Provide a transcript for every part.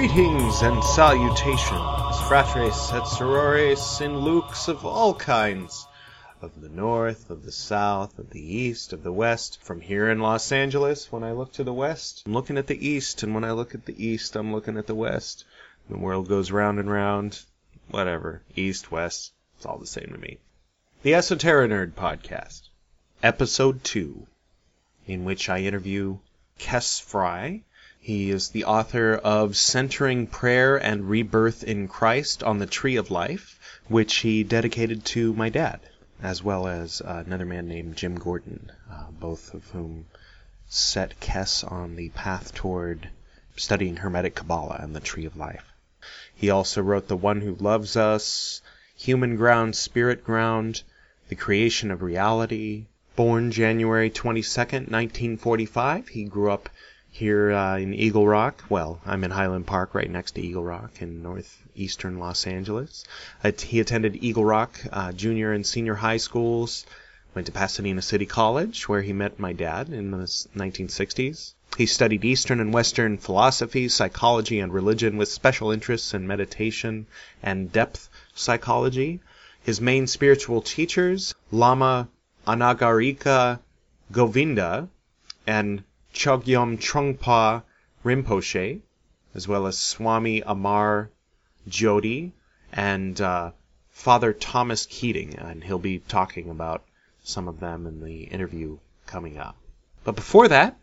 Greetings and salutations, fratres et sorores in LVX of all kinds, of the north, of the south, of the east, of the west. From here in Los Angeles, when I look to the west, I'm looking at the east, and when I look at the east, I'm looking at the west. The world goes round and round. Whatever, east, west, it's all the same to me. The Esoterra Nerd Podcast, Episode 2, in which I interview Kess Fry. He is the author of Centering Prayer and Rebirth in Christ on the Tree of Life, which he dedicated to my dad, as well as uh, another man named Jim Gordon, uh, both of whom set Kes on the path toward studying Hermetic Kabbalah and the Tree of Life. He also wrote The One Who Loves Us, Human Ground, Spirit Ground, The Creation of Reality. Born January 22nd, 1945, he grew up here uh, in Eagle Rock. Well, I'm in Highland Park, right next to Eagle Rock in northeastern Los Angeles. He attended Eagle Rock uh, junior and senior high schools. Went to Pasadena City College, where he met my dad in the 1960s. He studied Eastern and Western philosophy, psychology, and religion with special interests in meditation and depth psychology. His main spiritual teachers, Lama Anagarika Govinda and Chogyam Trungpa Rinpoche, as well as Swami Amar Jyoti and uh, Father Thomas Keating, and he'll be talking about some of them in the interview coming up. But before that,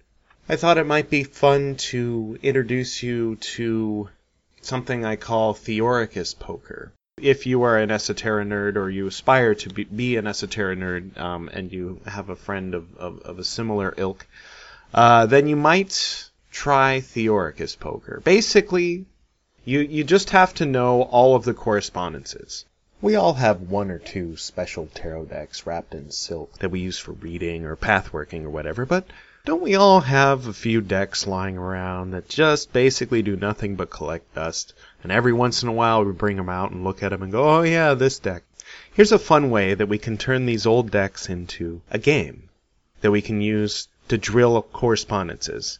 I thought it might be fun to introduce you to something I call Theoricus poker. If you are an Esoterra nerd or you aspire to be, be an Esoterra nerd um, and you have a friend of, of, of a similar ilk, uh, then you might try Theoricus poker. Basically, you, you just have to know all of the correspondences. We all have one or two special tarot decks wrapped in silk that we use for reading or pathworking or whatever, but don't we all have a few decks lying around that just basically do nothing but collect dust? And every once in a while we bring them out and look at them and go, oh yeah, this deck. Here's a fun way that we can turn these old decks into a game that we can use to drill correspondences,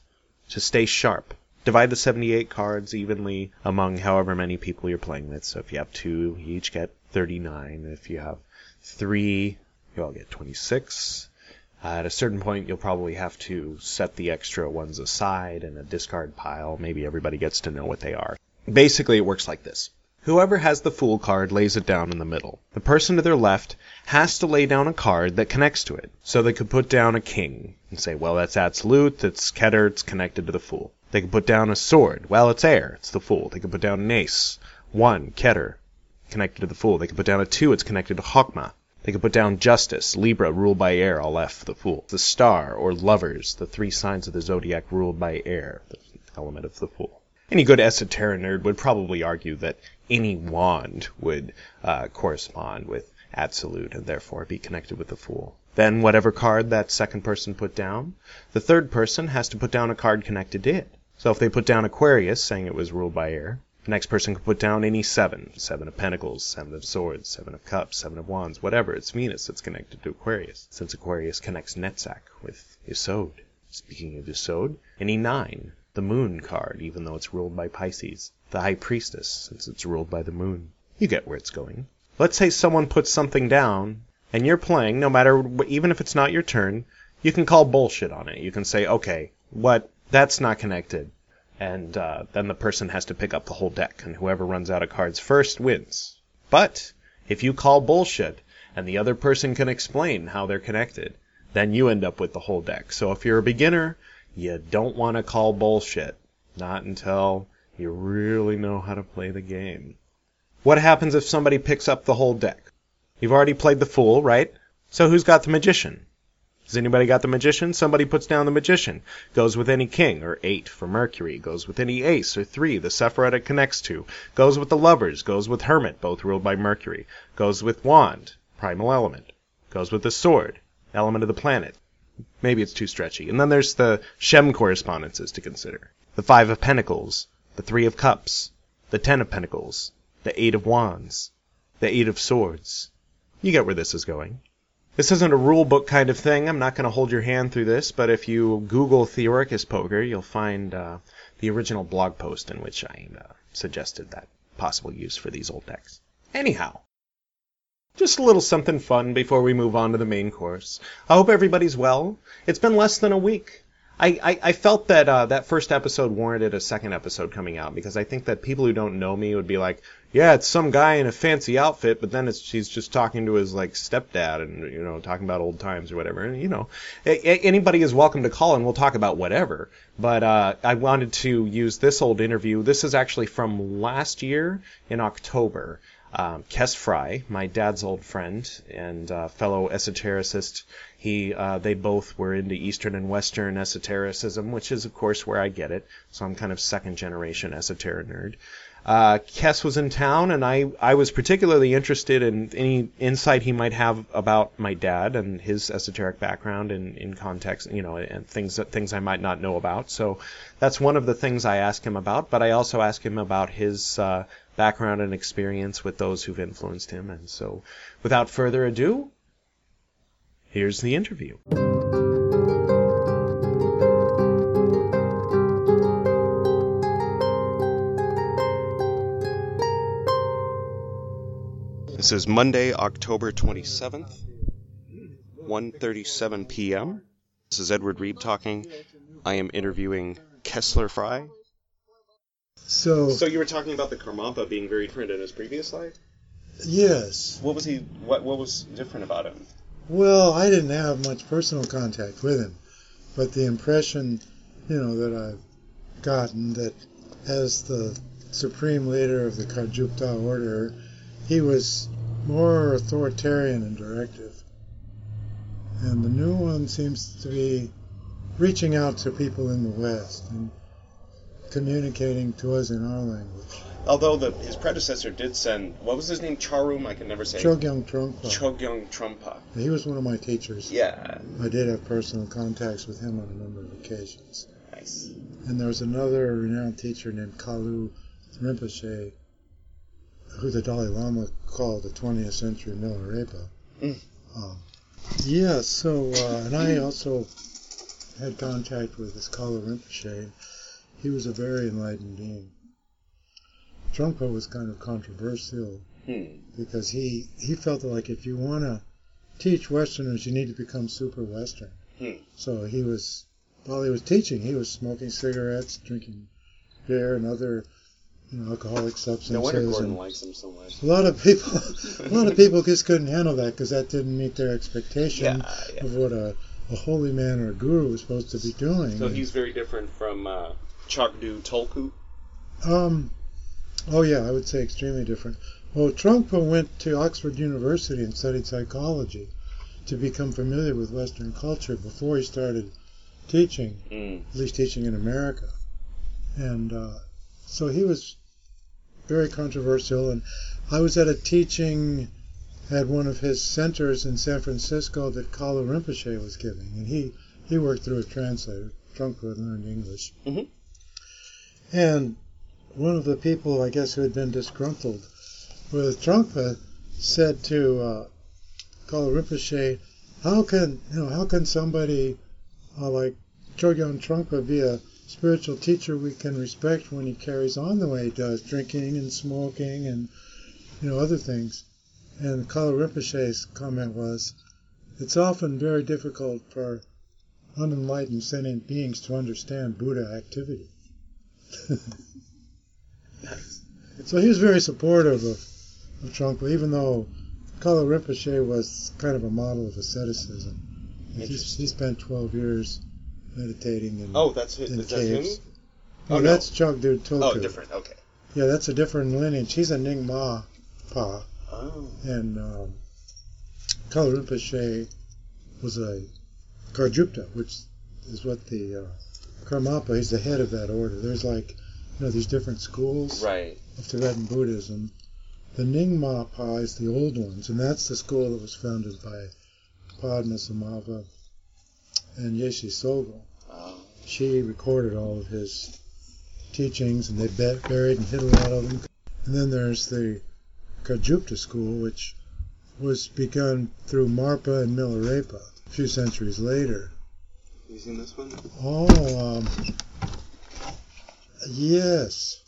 to stay sharp. Divide the 78 cards evenly among however many people you're playing with. So if you have two, you each get 39. If you have three, you all get 26. Uh, at a certain point, you'll probably have to set the extra ones aside in a discard pile. Maybe everybody gets to know what they are. Basically, it works like this. Whoever has the Fool card lays it down in the middle. The person to their left has to lay down a card that connects to it. So they could put down a king and say, well, that's absolute, that's Keter, it's connected to the Fool. They could put down a sword. Well, it's air, it's the Fool. They could put down an ace. One, Keter, connected to the Fool. They could put down a two, it's connected to Hokmah. They could put down Justice, Libra, ruled by air, Aleph, the Fool. The Star, or Lovers, the three signs of the zodiac ruled by air, the element of the Fool. Any good esoteric nerd would probably argue that any wand would uh, correspond with absolute and therefore be connected with the Fool. Then, whatever card that second person put down, the third person has to put down a card connected to it. So if they put down Aquarius, saying it was ruled by air, the next person could put down any seven. Seven of Pentacles, Seven of Swords, Seven of Cups, Seven of Wands, whatever. It's Venus that's connected to Aquarius, since Aquarius connects Netzach with Yesod. Speaking of Yesod, any nine. The Moon card, even though it's ruled by Pisces. The High Priestess, since it's ruled by the Moon. You get where it's going. Let's say someone puts something down, and you're playing, no matter, even if it's not your turn, you can call bullshit on it. You can say, okay, what, that's not connected and uh, then the person has to pick up the whole deck, and whoever runs out of cards first wins. But if you call bullshit and the other person can explain how they're connected, then you end up with the whole deck. So if you're a beginner, you don't want to call bullshit. Not until you really know how to play the game. What happens if somebody picks up the whole deck? You've already played the fool, right? So who's got the magician? Has anybody got the magician? Somebody puts down the magician. Goes with any king, or eight for Mercury. Goes with any ace, or three, the Sephiroth connects to. Goes with the lovers. Goes with hermit, both ruled by Mercury. Goes with wand, primal element. Goes with the sword, element of the planet. Maybe it's too stretchy. And then there's the Shem correspondences to consider. The five of pentacles, the three of cups, the ten of pentacles, the eight of wands, the eight of swords. You get where this is going. This isn't a rule book kind of thing. I'm not going to hold your hand through this, but if you Google Theoricus poker, you'll find uh, the original blog post in which I uh, suggested that possible use for these old decks. Anyhow, just a little something fun before we move on to the main course. I hope everybody's well. It's been less than a week. I, I, felt that uh, that first episode warranted a second episode coming out because I think that people who don't know me would be like, yeah, it's some guy in a fancy outfit, but then it's he's just talking to his like stepdad and you know talking about old times or whatever. And you know, a- anybody is welcome to call and we'll talk about whatever. But uh, I wanted to use this old interview. This is actually from last year in October. Um, Kes Fry, my dad's old friend and uh, fellow esotericist, he uh, they both were into Eastern and Western esotericism, which is of course where I get it. So I'm kind of second generation esoteric nerd. Uh, Kes was in town, and I, I was particularly interested in any insight he might have about my dad and his esoteric background in, in context, you know, and things that things I might not know about. So that's one of the things I ask him about. But I also ask him about his uh, background and experience with those who've influenced him. And so, without further ado, here's the interview. This is Monday, October 27th, 1:37 p.m. This is Edward Reed talking. I am interviewing Kessler Fry. So, So you were talking about the Karmapa being very different in his previous life. yes. What was he? What what was different about him? Well, I didn't have much personal contact with him, but the impression, you know, that I've gotten that as the supreme leader of the Kagyupa order, he was more authoritarian and directive. And the new one seems to be reaching out to people in the West and communicating to us in our language. Although the, his predecessor did send what was his name? Charum. I can never say. Chogyam Trungpa. Chogyam Trungpa. He was one of my teachers. Yeah. I did have personal contacts with him on a number of occasions. Nice. And there was another renowned teacher named Kalu Rinpoche, who the Dalai Lama called the 20th century Milarepa. Mm. Um, yeah, so, uh, and I also had contact with this Kalu Rinpoche. He was a very enlightened being. Trungpa was kind of controversial Hmm. because he, he felt like if you want to teach Westerners, you need to become super Western. Hmm. So he was, while he was teaching, he was smoking cigarettes, drinking beer, and other you know, alcoholic substances. No wonder Gordon likes him so much. a lot of people, a lot of people just couldn't handle that because that didn't meet their expectation Yeah, yeah. of what a, a holy man or a guru was supposed to be doing. So he's very different from uh, Chagdud Tulku. Um, oh yeah, I would say extremely different. Well, Trungpa went to Oxford University and studied psychology to become familiar with Western culture before he started teaching, Mm. at least teaching in America. And uh, so he was very controversial. And I was at a teaching at one of his centers in San Francisco that Kalu Rinpoche was giving, and he he worked through a translator. Trungpa had learned English. Mhm. And one of the people, I guess, who had been disgruntled with Trungpa said to uh, Rinpoche, "How can you know? How can somebody uh, like Chogyam Trungpa be a spiritual teacher we can respect when he carries on the way he does, drinking and smoking and you know other things?" And Kalu Rinpoche's comment was, "It's often very difficult for unenlightened sentient beings to understand Buddha activity." So he was very supportive of, of Trungpa, even though Kalu Rinpoche was kind of a model of asceticism. He, he spent 12 years meditating in, Oh, that's his. in Is that him? caves. Oh, No, no. that's Chagdud Tulku. Oh, different. Okay. Yeah, that's a different lineage. He's a Nyingma Pa, Oh. and um, Kalu Rinpoche was a Kagyupa, which is what the uh, Karmapa, he's the head of that order. There's like, you know, these different schools. Right. of Tibetan Buddhism. The Nyingma Pa is the old ones, and that's the school that was founded by Padmasambhava and Yeshe Sogyal. Oh. She recorded all of his teachings, and they buried and hid a lot of them. And then there's the Kagyupa school, which was begun through Marpa and Milarepa a few centuries later. You seen this one? Oh, um, Yes.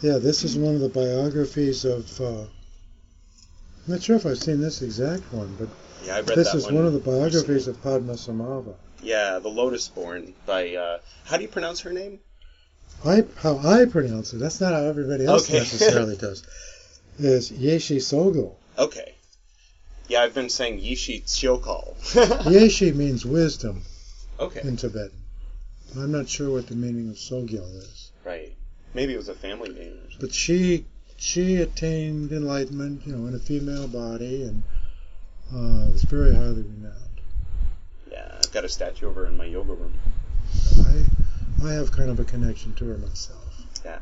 Yeah, this is one of the biographies of. Uh, I'm not sure if I've seen this exact one, but Yeah, I read this that is one. one of the biographies of Padmasambhava. Yeah, The Lotus Born by, uh, how do you pronounce her name? I how I pronounce it. That's not how everybody else Okay. necessarily does. Is Yeshi Sogo. Okay. Yeah, I've been saying Yeshi Tsiokal. Yeshi means wisdom okay, in Tibetan. I'm not sure what the meaning of Sogyal is, right. Maybe it was a family name or something. but she she attained enlightenment, you know, in a female body, and uh, was very highly renowned. Yeah, I've got a statue of her in my yoga room. I I have kind of a connection to her myself. Yeah.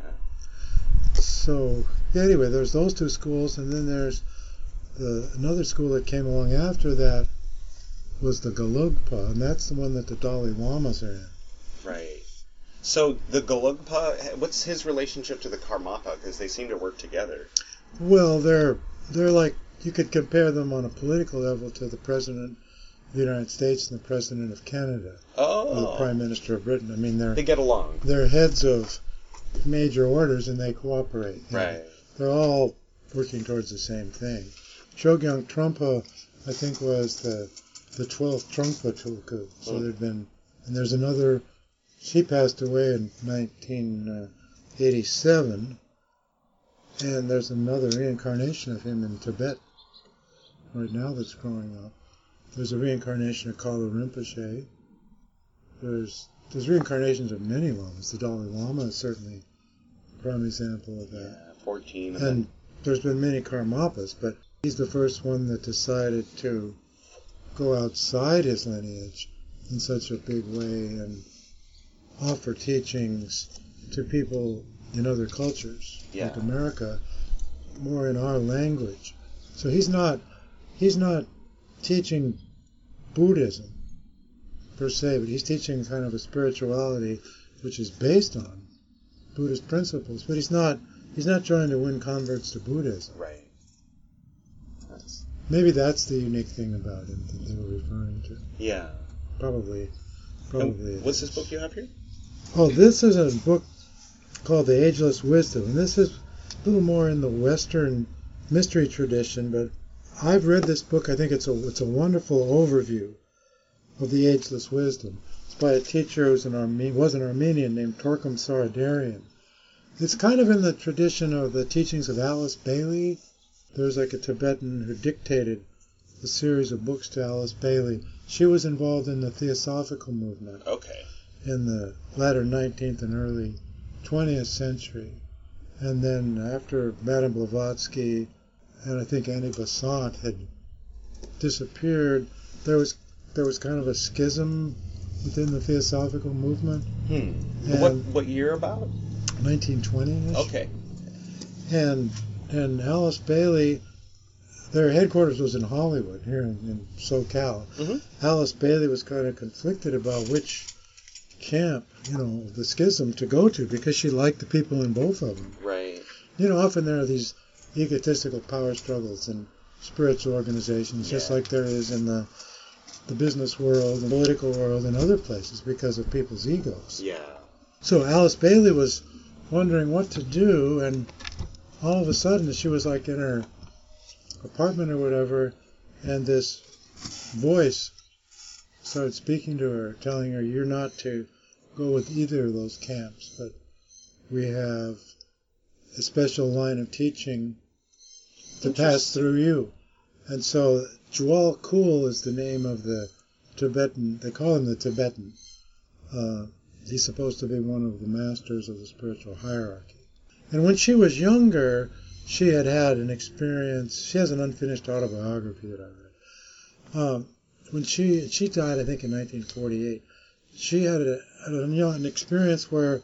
So yeah, anyway, there's those two schools, and then there's the another school that came along after that was the Gelugpa, and that's the one that the Dalai Lamas are in. Right. So the Gelugpa, what's his relationship to the Karmapa? Because they seem to work together. Well, they're they're like you could compare them on a political level to the president of the United States and the president of Canada or the Oh. prime minister of Britain. I mean, they're They get along. they're heads of major orders and they cooperate. you know. Right. They're all working towards the same thing. Chogyam Trungpa, I think, was the the twelfth Trungpa Tulku. So Hmm. there'd been, and there's another. She passed away in 1987, and there's another reincarnation of him in Tibet right now that's growing up. There's a reincarnation of Kalu Rinpoche. There's there's reincarnations of many lamas. The Dalai Lama is certainly a prime example of that. Yeah, 14. And, And there's been many Karmapas, but he's the first one that decided to go outside his lineage in such a big way and offer teachings to people in other cultures, Yeah. like America, more in our language. So he's not he's not teaching Buddhism per se, but he's teaching kind of a spirituality which is based on Buddhist principles. But he's not he's not trying to win converts to Buddhism. right. Maybe that's the unique thing about him that they were referring to. yeah. Probably, probably. it what's this book you have here? Oh, this is a book called The Ageless Wisdom, and this is a little more in the Western mystery tradition. But I've read this book. I think it's a it's a wonderful overview of the Ageless Wisdom. It's by a teacher who's an Arme- was an Armenian named Torkom Saraydarian. It's kind of in the tradition of the teachings of Alice Bailey. There's like a Tibetan who dictated a series of books to Alice Bailey. She was involved in the Theosophical movement Okay. in the latter 19th and early 20th century. And then after Madame Blavatsky and I think Annie Besant had disappeared, there was there was kind of a schism within the Theosophical movement, Hmm. What what year about? 1920ish. Okay. And and Alice Bailey, their headquarters was in Hollywood here in, in SoCal. Mhm. Alice Bailey was kind of conflicted about which camp, you know, the schism to go to because she liked the people in both of them. Right. You know, often there are these egotistical power struggles in spiritual organizations, just like there is in the the business world, the political world, and other places because of people's egos. Yeah. So Alice Bailey was wondering what to do, and all of a sudden she was like in her apartment or whatever, and this voice started speaking to her, telling her, You're not to go with either of those camps, but we have a special line of teaching to pass through you. And so Djwhal Khul is the name of the Tibetan, they call him the Tibetan. Uh, he's supposed to be one of the masters of the spiritual hierarchy. And when she was younger, she had had an experience. She has an unfinished autobiography that I read. Um, when she she died, I think in 1948, she had a, you know, an experience where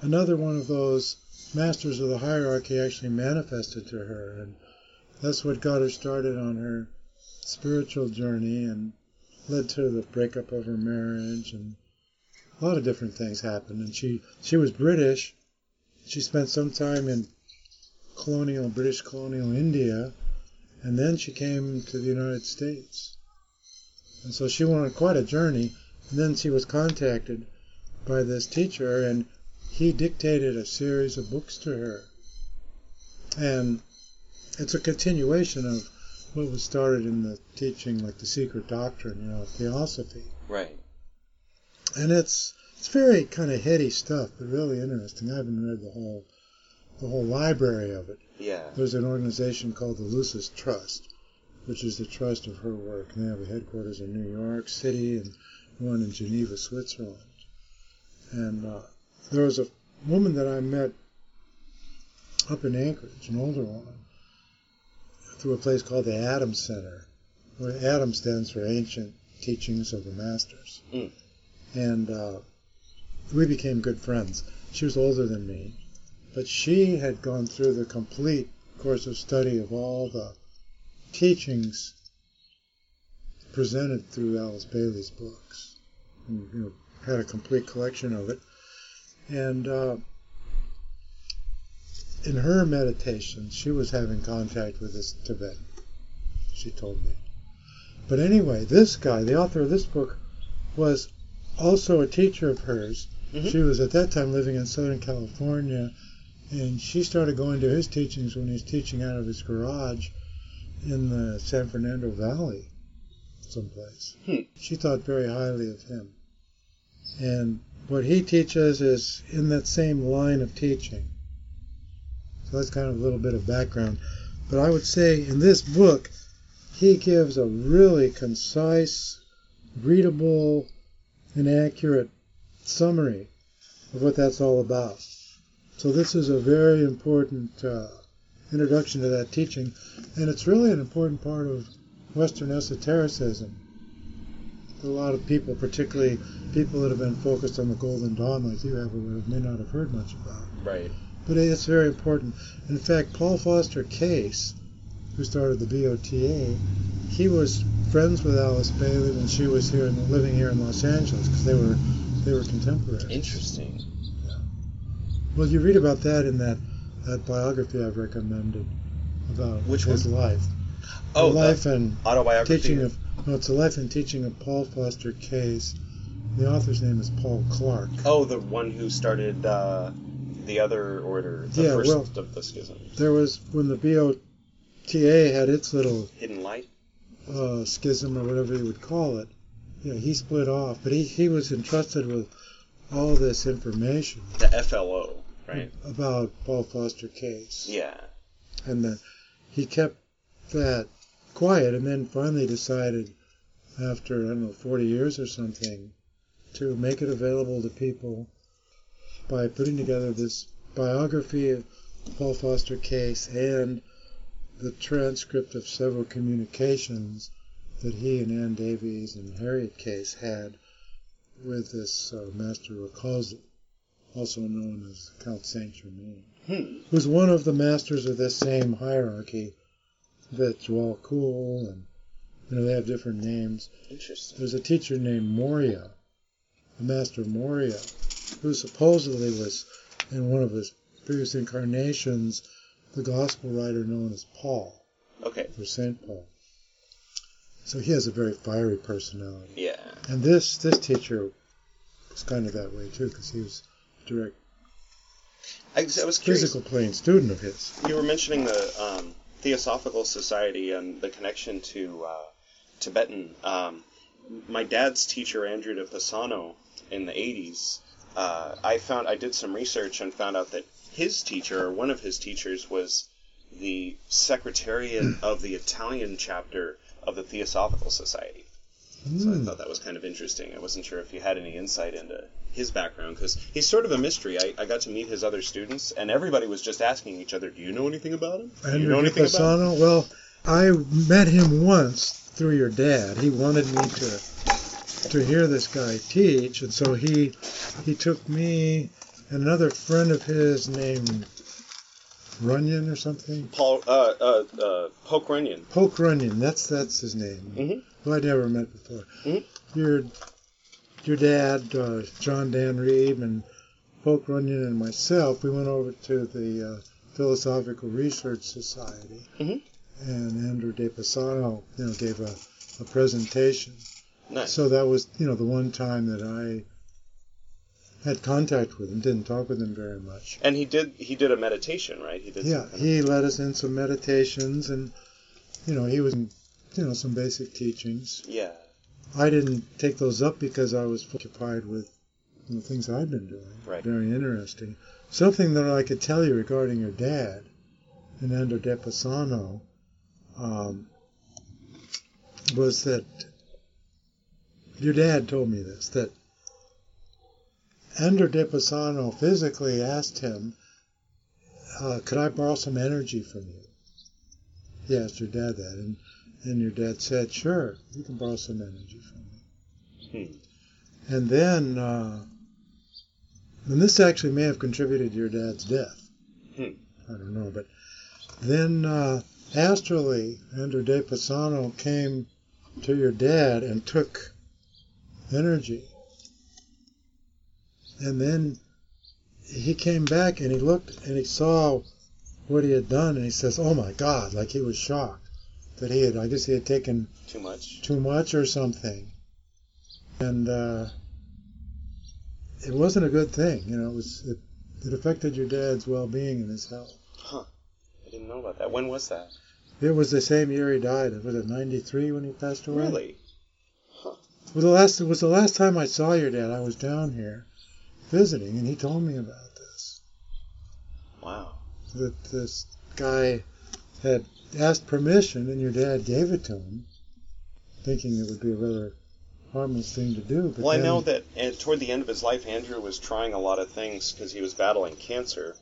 another one of those masters of the hierarchy actually manifested to her, and that's what got her started on her spiritual journey and led to the breakup of her marriage and a lot of different things happened. And she she was British. She spent some time in colonial British colonial India, and then she came to the United States. And so she went on quite a journey. And then she was contacted by this teacher, and he dictated a series of books to her. And it's a continuation of what was started in the teaching, like the secret doctrine, you know, theosophy. Right. And it's it's very kind of heady stuff, but really interesting. I haven't read the whole the whole library of it. Yeah. There's an organization called the Lucis Trust, which is the trust of her work. And they have a headquarters in New York City and one in Geneva, Switzerland. And uh, there was a woman that I met up in Anchorage, an older woman, through a place called the Adams Center, where Adam stands for Ancient Teachings of the Masters. Mm. And uh, we became good friends. She was older than me, but she had gone through the complete course of study of all the teachings presented through Alice Bailey's books. And, you know, had a complete collection of it. And uh, in her meditation, she was having contact with this Tibetan. She told me. But anyway, this guy, the author of this book, was also a teacher of hers. Mhm. She was at that time living in Southern California, and she started going to his teachings when he was teaching out of his garage in the San Fernando Valley, someplace. Hmm. She thought very highly of him. And what he teaches is in that same line of teaching. So that's kind of a little bit of background. But I would say in this book, he gives a really concise, readable, and accurate summary of what that's all about. So this is a very important uh, introduction to that teaching, and it's really an important part of Western esotericism. A lot of people, particularly people that have been focused on the Golden Dawn like you have, may not have heard much about. Right. But it's very important. In fact, Paul Foster Case, who started the BOTA, he was friends with Alice Bailey when she was here and living here in Los Angeles because they were they were contemporaries. Interesting. Well, you read about that in that that biography I've recommended about Which his one? life. Oh, the life and autobiography. teaching of no, it's the life and teaching of Paul Foster Case. The author's name is Paul Clark. Oh, the one who started uh, the other order, the Yeah, first well- of the schism. There was when the BOTA had its little Hidden Light. uh, schism or whatever you would call it. Yeah, he split off, but he, he was entrusted with all this information The FLO, right? about Paul Foster Case. Yeah. And the, he kept that quiet and then finally decided after, I don't know, 40 years or something, to make it available to people by putting together this biography of Paul Foster Case and the transcript of several communications that he and Ann Davies and Harriet Case had with this uh, Master Rakoczi, also known as Count Saint Germain Hmm. who's one of the masters of this same hierarchy that Djwhal Khul and you know they have different names. Interesting. There's a teacher named Morya, a master Morya, who supposedly was in one of his previous incarnations the gospel writer known as Paul Okay. or Saint Paul. So he has a very fiery personality. Yeah. And this this teacher was kind of that way too because he was direct I, I was curious. physical plane student of his. You were mentioning the um, Theosophical Society and the connection to uh, Tibetan. Um, my dad's teacher, Andrew de Pisano, in the 80s, uh, I found I did some research and found out that his teacher, or one of his teachers, was the secretariat of the Italian chapter of the Theosophical Society. So I Hmm. thought that was kind of interesting. I wasn't sure if you had any insight into his background because he's sort of a mystery. I, I got to meet his other students, and everybody was just asking each other, "Do you know anything about him? Do you know anything about him?" Well, I met him once through your dad. He wanted me to to hear this guy teach, and so he he took me and another friend of his named Runyon or something. Paul uh, uh, uh, Poke Runyon. Poke Runyon, that's that's his name. Mhm. Who I'd never met before. Mhm. Your your dad, uh, John Dan Reed, and Poke Runyon and myself, we went over to the uh, Philosophical Research Society, Mhm. and Andrew De Pisano, you know, gave a, a presentation. Nice. So that was, you know, the one time that I had contact with him, didn't talk with him very much. And he did he did a meditation, right? He did. Yeah, he led us in some meditations, and you know, he was, in, you know, some basic teachings. yeah. I didn't take those up because I was occupied with the things I've been doing. Right. Very interesting. Something that I could tell you regarding your dad, Fernando de Pisano, um, was that your dad told me this that Andrew de Pisano physically asked him, uh, "Could I borrow some energy from you?" He asked your dad that, and and your dad said, "Sure, you can borrow some energy from me." Hmm. And then, uh, and this actually may have contributed to your dad's death. Hmm. I don't know, but then uh, astrally, Andrew De Pisano came to your dad and took energy. And then he came back and he looked and he saw what he had done and he says, "Oh my God!" Like he was shocked that he had. I guess he had taken Too much. too much or something. And uh, it wasn't a good thing, you know. It was it, it affected your dad's well-being and his health. Huh. I didn't know about that. When was that? It was the same year he died. Was it '93 when he passed away? Really? Huh. Well, the last it was the last time I saw your dad. I was down here visiting, and he told me about this. Wow. That this guy had asked permission, and your dad gave it to him, thinking it would be a rather harmless thing to do. But Well, I know that uh, toward the end of his life, Andrew was trying a lot of things because he was battling cancer.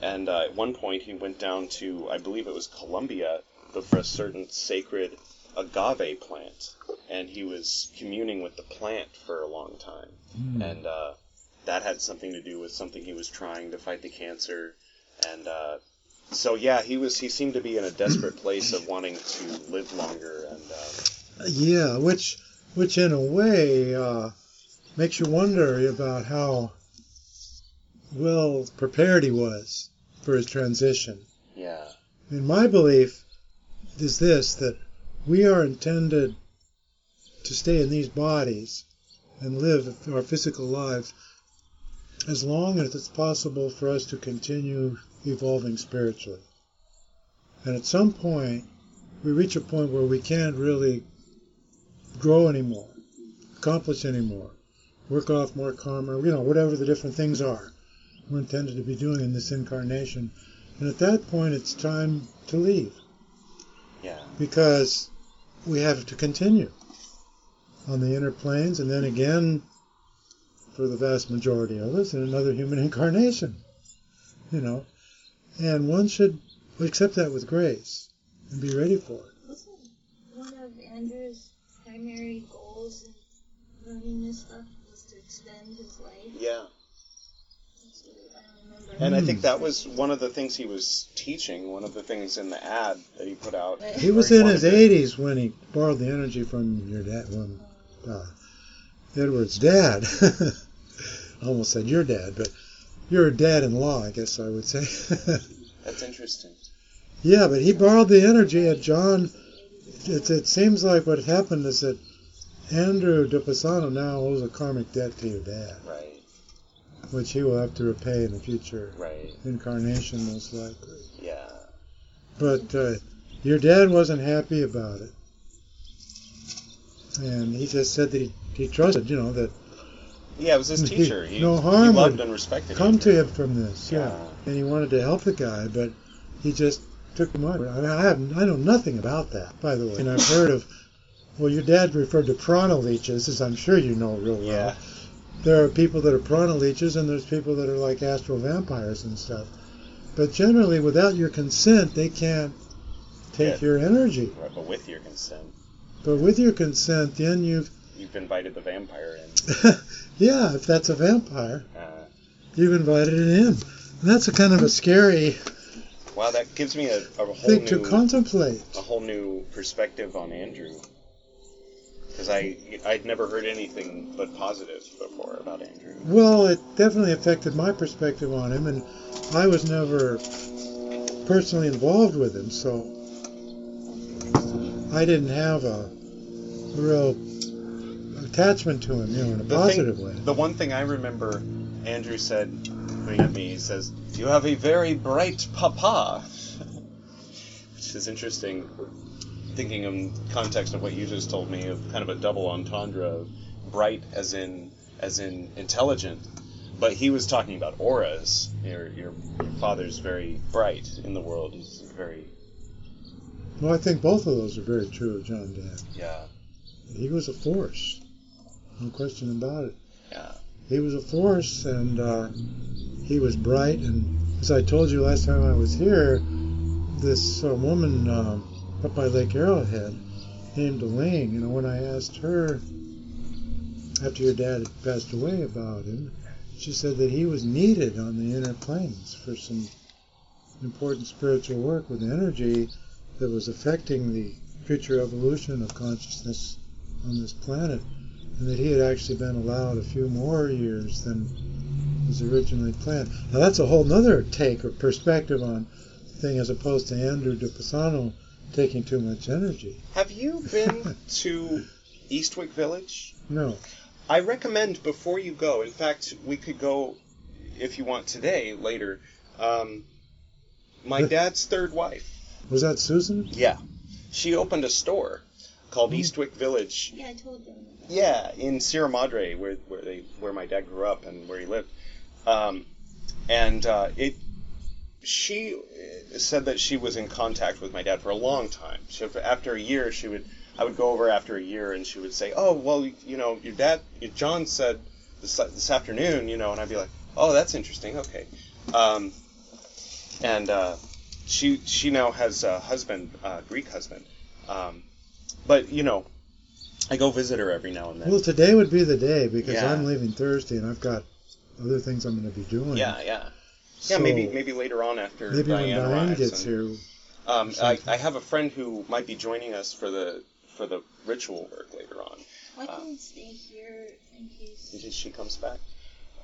And uh, at one point, he went down to, I believe it was Colombia, for a certain sacred agave plant. And he was communing with the plant for a long time. Hmm. And uh, that had something to do with something he was trying to fight the cancer. And uh, so, yeah, he was. He seemed to be in a desperate place of wanting to live longer. And uh, Yeah, which which in a way uh, makes you wonder about how well prepared he was for his transition. yeah, And my belief is this that we are intended to stay in these bodies and live our physical lives as long as it's possible for us to continue evolving spiritually. And at some point, we reach a point where we can't really grow anymore, accomplish anymore, work off more karma, you know, whatever the different things are we're intended to be doing in this incarnation. And at that point, it's time to leave yeah. because we have to continue on the inner planes and then again, for the vast majority of us, in another human incarnation. You know, and one should accept that with grace and be ready for it. Wasn't one of Andrew's primary goals in learning this stuff was to extend his life? Yeah. That's what I remember. And I Hmm. think that was one of the things he was teaching, one of the things in the ad that he put out. He was where in his to- 80s when he borrowed the energy from your dad, when uh, Edward's dad. I almost said your dad, but your dad-in-law, I guess I would say. That's interesting. yeah, but he borrowed the energy at John. It, it seems like what happened is that Andrew De Pisano now owes a karmic debt to your dad, Right, which he will have to repay in a future right. incarnation, most likely. Yeah. But uh, your dad wasn't happy about it. And he just said that he, he trusted, you know, that Yeah, it was his teacher. He, no he harm loved and respected come him. to him from this. Yeah. Yeah. And he wanted to help the guy, but he just took the money. I, mean, I, have, I know nothing about that, by the way. And I've heard of, well, your dad referred to prana leeches, as I'm sure you know real well. Yeah. There are people that are prana leeches, and there's people that are like astral vampires and stuff. But generally, without your consent, they can't take Yeah. your energy. Right, but with your consent, But with your consent, then you've, you've invited the vampire in. yeah, if that's a vampire, Uh, you've invited it in. And that's a kind of a scary wow, that gives me a, a whole thing to new contemplate. a whole new perspective on Andrew. Because I I'd never heard anything but positive before about Andrew. Well, it definitely affected my perspective on him, and I was never personally involved with him, so I didn't have a real attachment to him, you know, in a The positive thing, way. The one thing I remember Andrew said, looking at me, he says, "You have a very bright papa," which is interesting. Thinking in context of what you just told me, of kind of a double entendre of bright as in as in intelligent, but he was talking about auras. Your your, your father's very bright in the world. He's very Well, I think both of those are very true of John Dad. yeah He was a force, no question about it. yeah He was a force, and uh, he was bright. And as I told you last time I was here, this uh, woman uh, up by Lake Arrowhead named Elaine. You know, when I asked her after your dad had passed away about him, she said that he was needed on the inner planes for some important spiritual work with energy that was affecting the future evolution of consciousness on this planet and that he had actually been allowed a few more years than was originally planned. Now that's a whole other take or perspective on the thing as opposed to Andrew de Pisano taking too much energy. Have you been to Eastwick Village? No. I recommend before you go. In fact, we could go if you want today, later. Um, my dad's third wife. Was that Susan? Yeah, she opened a store called Hmm. Eastwick Village. Yeah, I told them. Yeah, in Sierra Madre, where where they where my dad grew up and where he lived. Um, and uh, it, she uh, said that she was in contact with my dad for a long time. She, after a year, she would I would go over after a year, and she would say, "Oh, well, you know, your dad, your John said this this afternoon, you know," and I'd be like, "Oh, that's interesting. Okay." Um, and uh, she she now has a husband, uh, Greek husband. Um, but you know, I go visit her every now and then. Well, today would be the day because Yeah. I'm leaving Thursday and I've got other things I'm going to be doing. Yeah, yeah, yeah. So maybe maybe later on after maybe when Diane, Diane arrives gets and- here, Um, I. I have a friend who might be joining us for the for the ritual work later on. I Uh, can stay here in case. Until she comes back.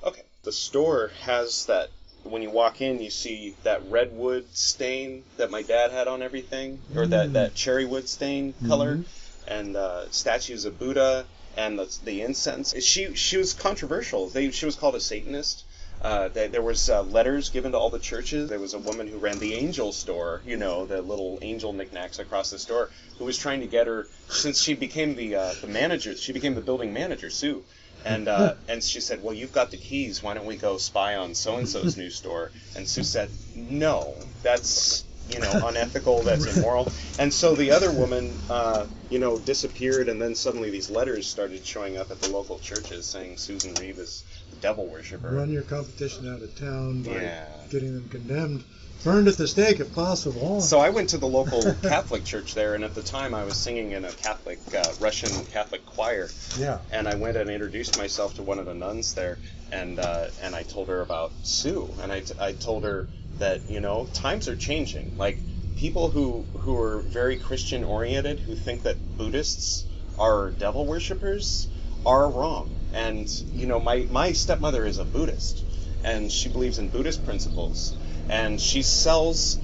Okay. The store has that. When you walk in, you see that redwood stain that my dad had on everything, or that Mm. that cherry wood stain color, Mhm. and uh, statues of Buddha and the, the incense. She she was controversial. They, she was called a Satanist. Uh, they, there was uh, letters given to all the churches. There was a woman who ran the angel store, you know, the little angel knickknacks across the store, who was trying to get her since she became the uh, the manager. She became the building manager, Sue. And uh, and she said, "Well, you've got the keys. Why don't we go spy on so and so's new store?" And Sue said, "No, that's you know unethical. That's immoral." And so the other woman, uh, you know, disappeared, and then suddenly these letters started showing up at the local churches saying Susan Reeve is a devil worshiper. run your competition out of town by Yeah. getting them condemned, burned at the stake if possible. So I went to the local Catholic church there, and at the time I was singing in a Catholic uh, Russian Catholic choir. yeah. and I went and introduced myself to one of the nuns there, and uh, and I told her about Sue, and I, t- I told her that you know times are changing. Like people who who are very Christian oriented, who think that Buddhists are devil worshippers, are wrong. And you know my my stepmother is a Buddhist, and she believes in Buddhist principles, and she sells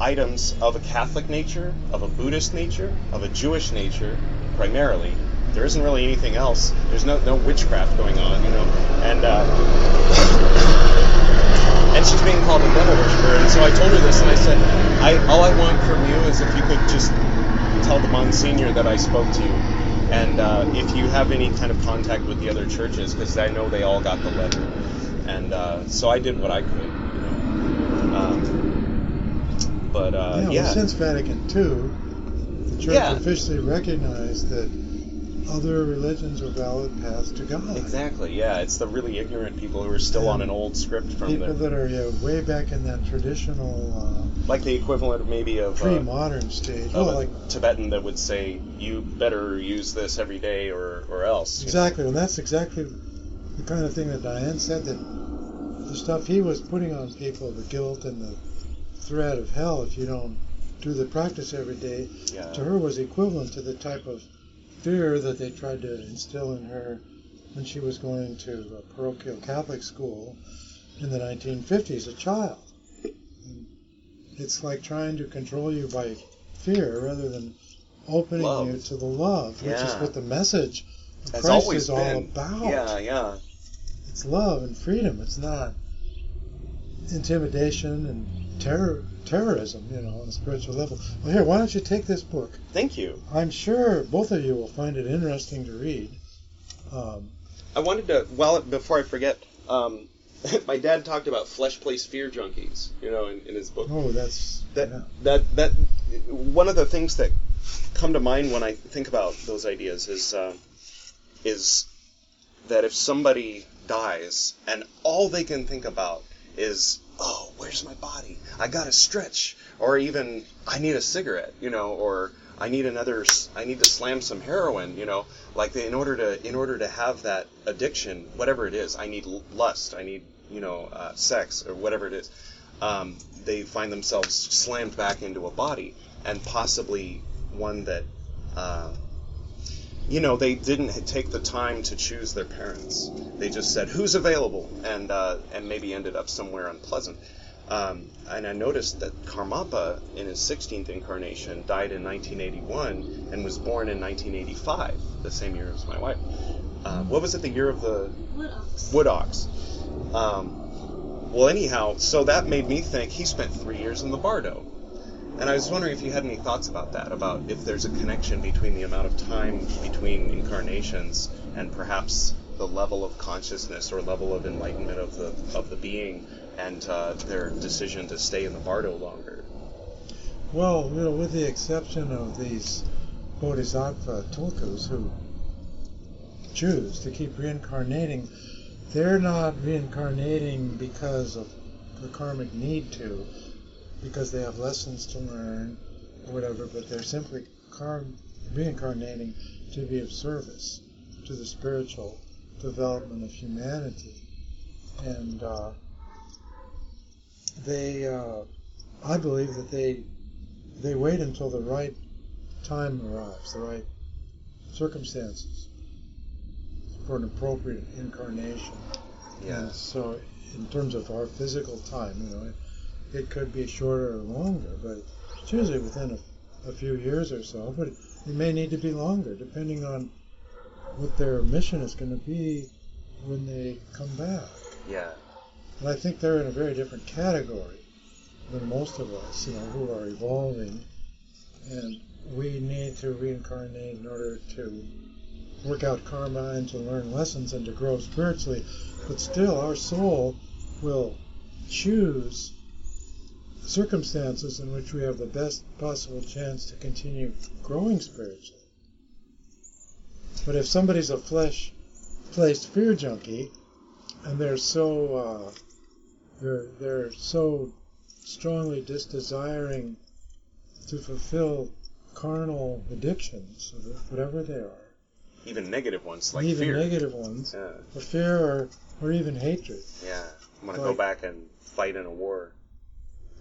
items of a Catholic nature, of a Buddhist nature, of a Jewish nature, primarily. There isn't really anything else. There's no no witchcraft going on, you know. And uh, and she's being called a devil worshiper. And so I told her this, and I said, I all I want from you is if you could just tell the Monsignor that I spoke to you. And uh, if you have any kind of contact with the other churches, because I know they all got the letter. And uh, so I did what I could, you know. Um, but uh, yeah, yeah, well, since Vatican II, the church Yeah. officially recognized that other religions are valid paths to God. exactly. Yeah, it's the really ignorant people who are still on an old script from People the that are yeah, way back in that traditional like the equivalent of maybe uh, of uh, pre-modern stage. of Well, like Tibetan that would say you better use this every day or or else. exactly, and that's exactly the kind of thing that Diane said that the stuff he was putting on people, the guilt and the threat of hell if you don't do the practice every day, Yeah. to her was equivalent to the type of fear that they tried to instill in her when she was going to a parochial Catholic school in the 1950s, a child. And it's like trying to control you by fear rather than opening Love. you to the love, which is what the message of That's Christ always is all about. Yeah, yeah. it's love and freedom. It's not intimidation and terror, terrorism, you know, on a spiritual level. Well, here, why don't you take this book? Thank you. I'm sure both of you will find it interesting to read. Um, I wanted to, well, before I forget, um, my dad talked about flesh place fear junkies, you know, in, in his book. oh, that's That, yeah. that, that, one of the things that come to mind when I think about those ideas is, uh, is that if somebody dies and all they can think about is, oh, where's my body? I gotta stretch, or even I need a cigarette, you know, or I need another, i need to slam some heroin, you know, like in order to, in order to have that addiction, whatever it is, I need lust, I need, you know, uh, sex or whatever it is. Um, they find themselves slammed back into a body, and possibly one that. Uh, you know, they didn't take the time to choose their parents. They just said, "Who's available?" and uh, and maybe ended up somewhere unpleasant. Um, and I noticed that Karmapa, in his 16th incarnation, died in 1981 and was born in 1985, the same year as my wife. Uh, what was it? The year of the Wood ox. wood ox. Um, well, anyhow, so that made me think he spent three years in the Bardo. And I was wondering if you had any thoughts about that, about if there's a connection between the amount of time between incarnations and perhaps the level of consciousness or level of enlightenment of the of the being and uh, their decision to stay in the Bardo longer. Well, you know, with the exception of these bodhisattva tulkus who choose to keep reincarnating, they're not reincarnating because of the karmic need to, because they have lessons to learn or whatever, but they're simply car- reincarnating to be of service to the spiritual development of humanity. And uh, they, uh, I believe that they they wait until the right time arrives, the right circumstances for an appropriate incarnation. And so, in terms of our physical time, you know, it, could be shorter or longer, but it's usually within a, a few years or so. But it, it may need to be longer, depending on what their mission is going to be when they come back. Yeah. And I think they're in a very different category than most of us, you know, who are evolving. And we need to reincarnate in order to work out karma and to learn lessons and to grow spiritually. But still, our soul will choose circumstances in which we have the best possible chance to continue growing spiritually. But if somebody's a flesh placed fear junkie and they're so uh, they're they're so strongly disdesiring to fulfill carnal addictions, whatever they are, Even negative ones like even fear. negative ones, Yeah. or fear, or or even hatred. Yeah. I'm gonna Like- go back and fight in a war.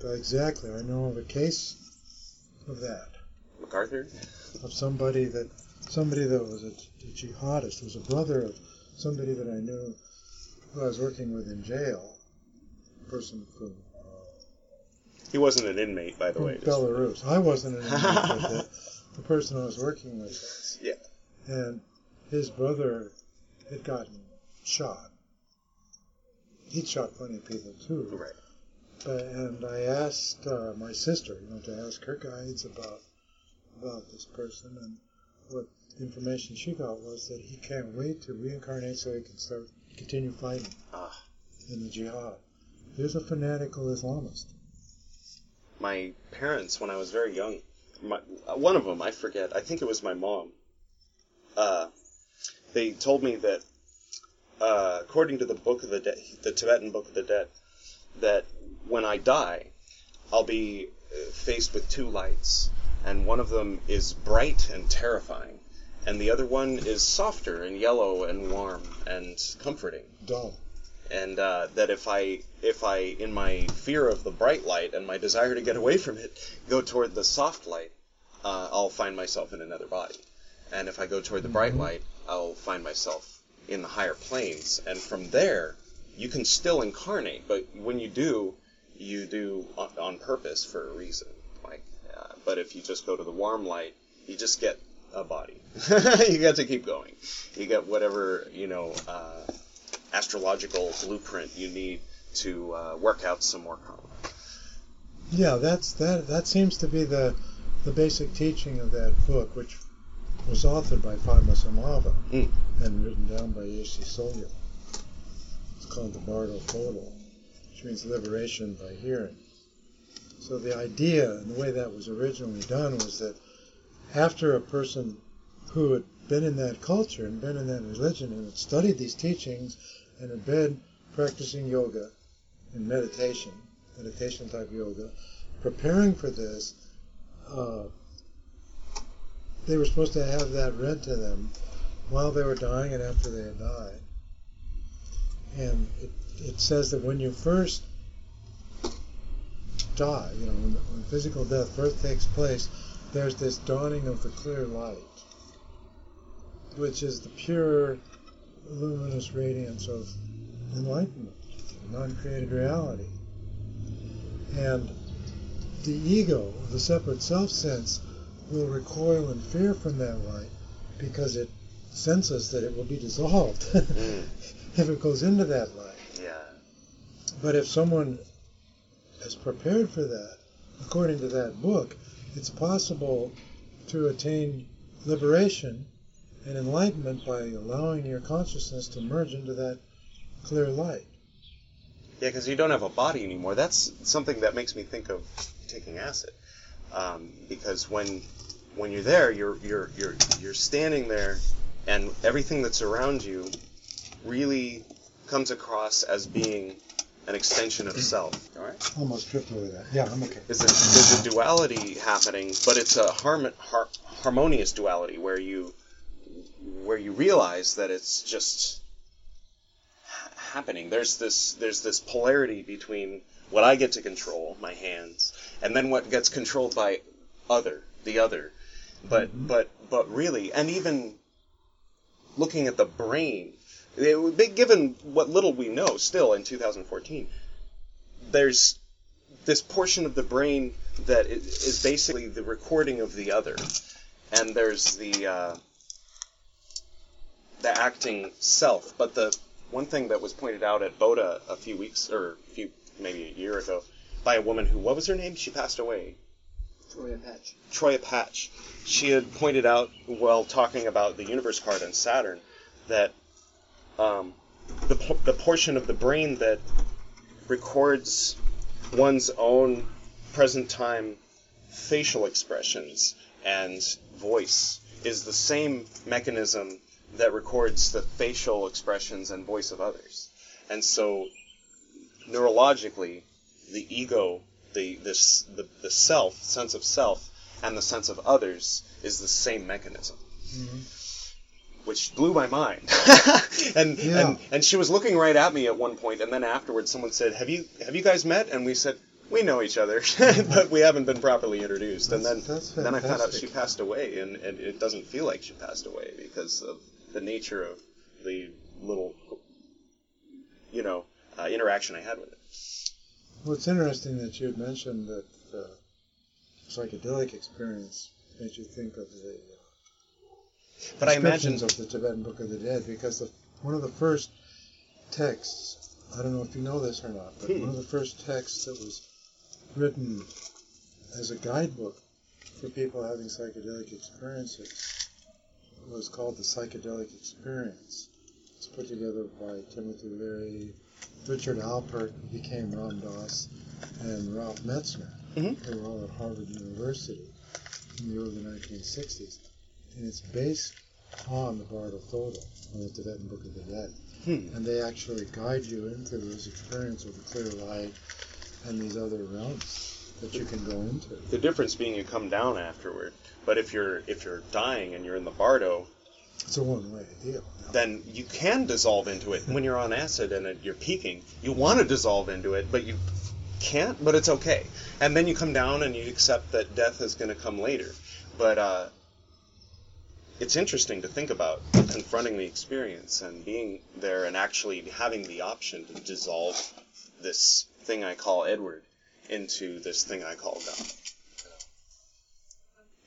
Exactly, I know of a case of that, MacArthur. of somebody that somebody that was a, a jihadist, was a brother of somebody that I knew who I was working with in jail, a person from uh, He wasn't an inmate, by the from way. just- Belarus. I wasn't an inmate, but the, the person I was working with was. Yeah. And his brother had gotten shot. He'd shot plenty of people too. Right. And I asked uh, my sister, you know, to ask her guides about about this person, and what information she got was that he can't wait to reincarnate so he can start continue fighting Ah. in the jihad. He's a fanatical Islamist. my parents when I was very young. My, one of them, I forget. I think it was my mom. Uh, they told me that, uh, according to the Book of the Dead, the Tibetan Book of the Dead, that when I die, I'll be uh, faced with two lights, and one of them is bright and terrifying, and the other one is softer and yellow and warm and comforting. Dull. and uh, that if I if I in my fear of the bright light and my desire to get away from it go toward the soft light, uh, I'll find myself in another body, and if I go toward the bright light, I'll find myself in the higher planes, and from there you can still incarnate, but when you do, you do on, on purpose for a reason. Like, uh, but if you just go to the warm light, you just get a body. you got to keep going. You get whatever you know. Uh, astrological blueprint you need to uh, work out some more karma. Yeah, that's that. That seems to be the the basic teaching of that book, which was authored by Padmasambhava Mm. and written down by Yeshe Tsogyal. Called the Bardo Thodol, which means liberation by hearing. So the idea and the way that was originally done was that after a person who had been in that culture and been in that religion and had studied these teachings and had been practicing yoga and meditation, meditation type yoga, preparing for this, uh, they were supposed to have that read to them while they were dying and after they had died. And it, it says that when you first die, you know, when, when physical death first takes place, there's this dawning of the clear light, which is the pure, luminous radiance of enlightenment, non-created reality. And the ego, the separate self sense, will recoil in fear from that light because it senses that it will be dissolved Mm. If it goes into that light. Yeah. But if someone is prepared for that, according to that book, it's possible to attain liberation and enlightenment by allowing your consciousness to merge into that clear light. Yeah, because you don't have a body anymore. That's something that makes me think of taking acid. Um, because when when you're there, you're you're you're you're standing there, and everything that's around you really comes across as being an extension of self. All right. Almost tripped over that. Yeah, I'm okay. There's a, there's a duality happening, but it's a harmon, har, harmonious duality where you where you realize that it's just happening. There's this there's this polarity between what I get to control, my hands, and then what gets controlled by other, the other. But mm-hmm. but but really, and even looking at the brain, it given what little we know still in 2014, there's this portion of the brain that is basically the recording of the other, and there's the uh, the acting self. But the one thing that was pointed out at BOTA a few weeks or a few maybe a year ago by a woman who what was her name? She passed away. Troy Patch. Troya Patch. She had pointed out while talking about the universe card and Saturn that um, the, the portion of the brain that records one's own present time facial expressions and voice is the same mechanism that records the facial expressions and voice of others. And so neurologically, the ego, the this the, the self, sense of self, and the sense of others is the same mechanism. Which blew my mind, and, Yeah. and and she was looking right at me at one point, and then afterwards, someone said, "Have you have you guys met?" And we said, "We know each other, but we haven't been properly introduced." and then That's- that's then I found out she passed away, and, and it doesn't feel like she passed away because of the nature of the little, you know, uh, interaction I had with it. Well, it's interesting that you had mentioned that uh, psychedelic experience made you think of the uh, But I imagine of the Tibetan Book of the Dead because the, one of the first texts, I don't know if you know this or not, but Hmm. one of the first texts that was written as a guidebook for people having psychedelic experiences was called the Psychedelic Experience. It's put together by Timothy Leary, Richard Alpert, who became Ram Dass, and Ralph Metzner. Mhm. They were all at Harvard University in the early 1960s. And it's based on the Bardo Thodol, on the Tibetan Book of the Dead. Hmm. And they actually guide you into this experience of the clear light and these other realms that you can go into. the difference being you come down afterward. But if you're if you're dying and you're in the bardo, It's a one-way deal. then you can dissolve into it. When you're on acid and it, you're peaking, you want to dissolve into it, but you can't. But it's okay. And then you come down and you accept that death is going to come later. But uh, it's interesting to think about confronting the experience and being there and actually having the option to dissolve this thing I call Edward into this thing I call God.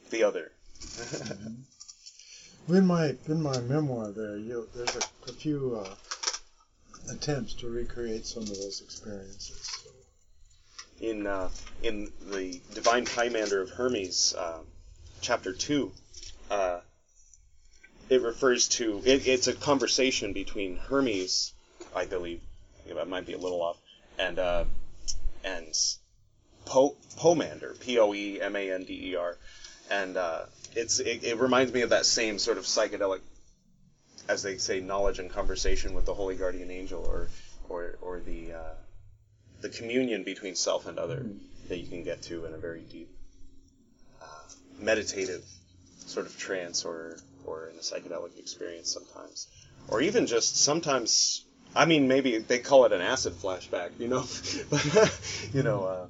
The other. In my in my memoir, there you there's a, a few uh, attempts to recreate some of those experiences. in uh, in the Divine Pymander of Hermes, uh, chapter two, uh, it refers to it, it's a conversation between Hermes, I believe, it might be a little off, and uh, and po- Poemander, P O E M A N D E R, and uh, it's it, it reminds me of that same sort of psychedelic, as they say, knowledge and conversation with the holy guardian angel, or or or the uh, the communion between self and other that you can get to in a very deep uh, meditative sort of trance or or in a psychedelic experience sometimes. Or even just sometimes I mean maybe they call it an acid flashback you know? But you know uh,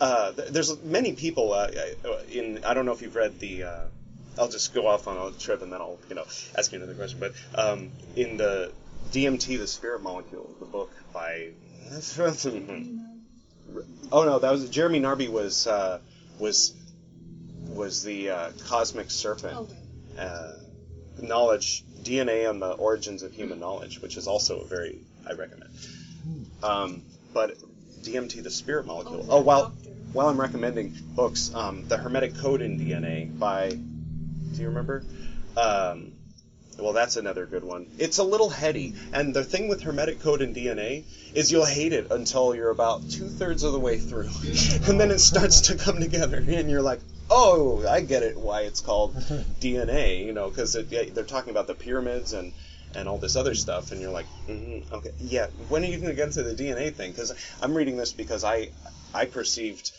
uh, there's many people uh, in I don't know if you've read the uh, I'll just go off on a trip and then I'll you know ask you another question. But um, in the DMT the spirit molecule the book by oh no that was Jeremy Narby was uh, was was the uh, cosmic serpent Oh, uh, knowledge DNA and the origins of human knowledge which is also very I recommend. Um, but DMT the spirit molecule. Oh, oh while while I'm recommending books, um, the Hermetic Code in DNA by, do you remember? Um, well, that's another good one. It's a little heady, and the thing with Hermetic Code in DNA is you'll hate it until you're about two thirds of the way through, and then it starts to come together, and you're like, oh, I get it why it's called DNA, you know, because they're talking about the pyramids and and all this other stuff, and you're like, mm okay, yeah. When are you going to get into the DNA thing? Because I'm reading this because I I perceived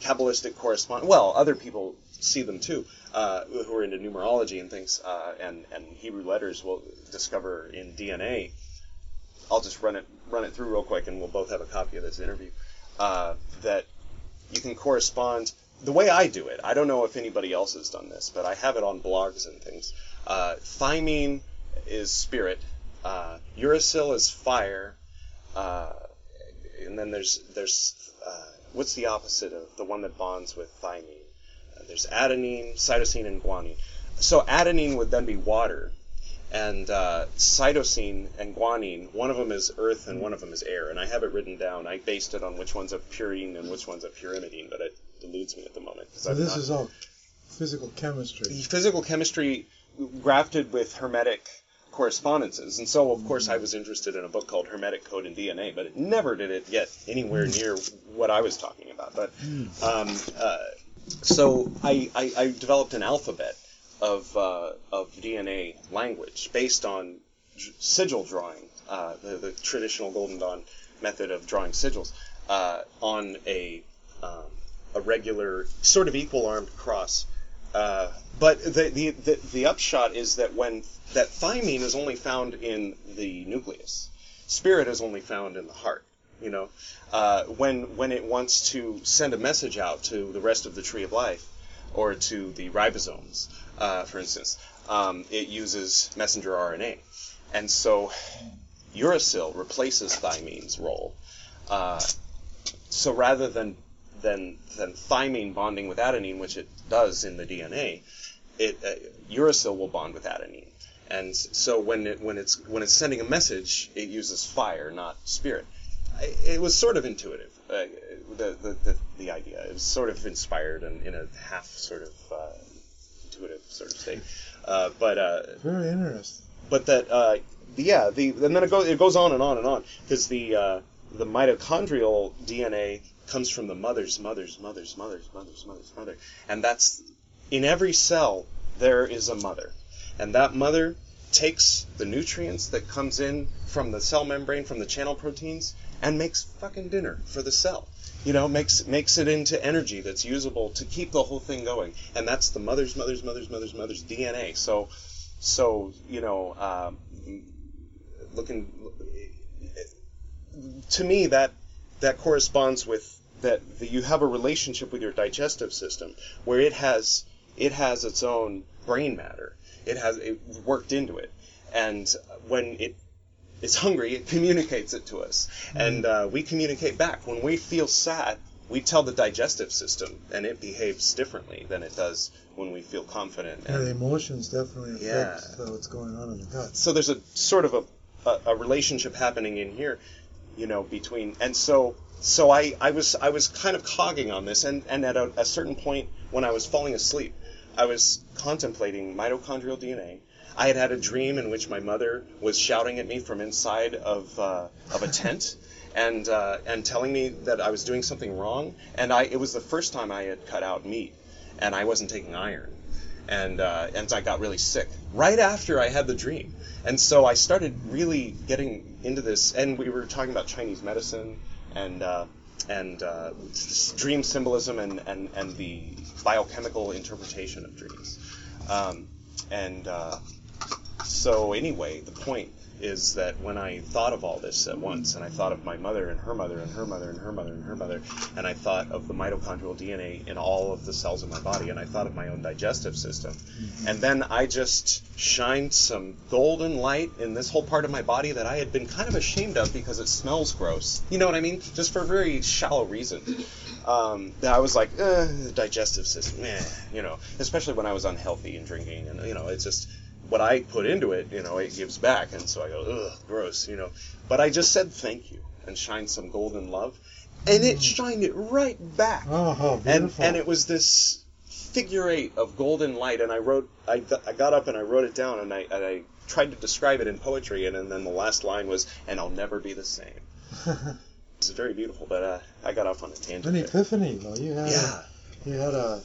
Kabbalistic correspond. Well, other people see them too, uh, who are into numerology and things, uh, and and Hebrew letters will discover in DNA. I'll just run it run it through real quick, and we'll both have a copy of this interview. Uh, that you can correspond the way I do it. I don't know if anybody else has done this, but I have it on blogs and things. Uh, thymine is spirit. Uh, uracil is fire. Uh, and then there's there's uh, what's the opposite of the one that bonds with thymine? Uh, there's adenine, cytosine, and guanine. So adenine would then be water, and uh, cytosine and guanine. One of them is earth and one of them is air. And I have it written down. I based it on which one's a purine and which one's a pyrimidine, but it eludes me at the moment. So this not- is all physical chemistry. physical chemistry grafted with hermetic correspondences. And so, of course, I was interested in a book called Hermetic Code in DNA, but it never did it get anywhere near what I was talking about. But um, uh, so I, I, I developed an alphabet of, uh, of DNA language based on j- sigil drawing, uh, the, the traditional Golden Dawn method of drawing sigils, uh, on a, um, a regular, sort of equal armed cross. Uh, but the, the, the, the upshot is that when that thymine is only found in the nucleus, spirit is only found in the heart. You know, uh, when when it wants to send a message out to the rest of the tree of life, or to the ribosomes, uh, for instance, um, it uses messenger RNA, and so uracil replaces thymines role. Uh, so rather than than than thymine bonding with adenine, which it does in the DNA, it uh, uracil will bond with adenine. And so when it when it's when it's sending a message, it uses fire, not spirit. I, it was sort of intuitive. Uh, the, the the the idea. It was sort of inspired and in a half sort of uh, intuitive sort of state. Uh, but uh, Very interesting. but that uh, yeah the and then it goes it goes on and on and on because the uh, the mitochondrial DNA comes from the mother's mother's mother's mother's mother's mother's mother. And that's in every cell there is a mother. And that mother takes the nutrients that comes in from the cell membrane from the channel proteins and makes fucking dinner for the cell. You know makes makes it into energy that's usable to keep the whole thing going. And that's the mother's mother's mother's mother's mother's DNA so so you know um, looking to me that that corresponds with that, that you have a relationship with your digestive system where it has it has its own brain matter. It has it worked into it. And when it is hungry it communicates it to us. And uh, we communicate back. When we feel sad we tell the digestive system and it behaves differently than it does when we feel confident Yeah, and the emotions definitely affect uh, what's going on in the gut. so there's a sort of a a, a relationship happening in here, you know, between and so so I, I was I was kind of cogging on this and, and at a, a certain point when I was falling asleep, I was contemplating mitochondrial DNA. I had had a dream in which my mother was shouting at me from inside of uh, of a tent and uh, and telling me that I was doing something wrong. And I it was the first time I had cut out meat, and I wasn't taking iron, and uh, and I got really sick right after I had the dream. And so I started really getting into this, and we were talking about Chinese medicine and uh, and uh, dream symbolism and, and, and the biochemical interpretation of dreams. Um, and uh, so anyway, the point is that when I thought of all this at once, and I thought of my mother and her mother and her mother and her mother and her mother, and I thought of the mitochondrial DNA in all of the cells in my body, and I thought of my own digestive system, and then I just shined some golden light in this whole part of my body that I had been kind of ashamed of because it smells gross. You know what I mean? Just for a very shallow reason. Um, that I was like, eh, the digestive system, eh, you know, especially when I was unhealthy and drinking, and you know, it's just what I put into it, you know, it gives back, and so I go, ugh, gross, you know. But I just said thank you and shined some golden love, and it shined it right back. Oh, how and beautiful. and it was this figure eight of golden light. And i wrote i, th- I got up and i wrote it down and I, and I tried to describe it in poetry. And, and then the last line was and i'll never be the same. It's very beautiful but uh, i got off on a tangent An epiphany, though. You had yeah. a, you had a,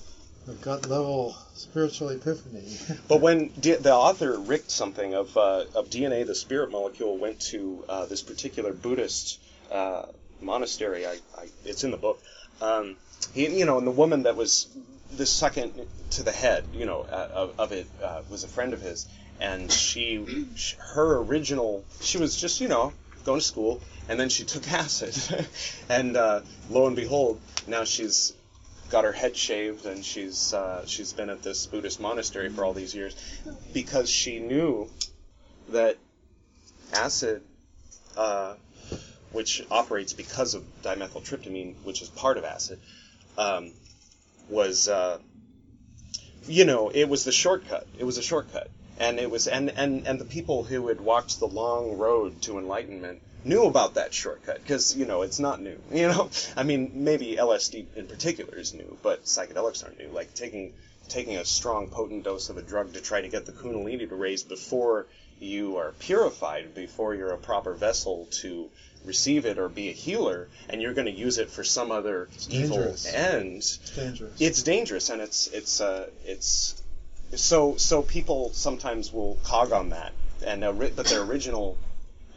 a gut level spiritual epiphany. but when D- the author Rick Strassman of uh, of dna the spirit molecule went to uh, this particular buddhist uh, monastery. I, I it's in the book. Um, he, you know and the woman that was the second to the head, you know, uh, of, of it uh, was a friend of his, and she, her original, she was just, you know, going to school, and then she took acid, and uh, lo and behold, now she's got her head shaved, and she's uh, she's been at this Buddhist monastery for all these years, because she knew that acid, uh, which operates because of dimethyltryptamine, which is part of acid. Um, was uh, you know it was the shortcut it was a shortcut and it was and and and the people who had walked the long road to enlightenment knew about that shortcut because you know it's not new you know i mean maybe lsd in particular is new but psychedelics aren't new like taking taking a strong potent dose of a drug to try to get the kundalini to raise before you are purified before you're a proper vessel to receive it or be a healer and you're going to use it for some other evil dangerous. end It's dangerous. it's dangerous and it's it's uh, it's so so people sometimes will cog on that and uh, ri- but their original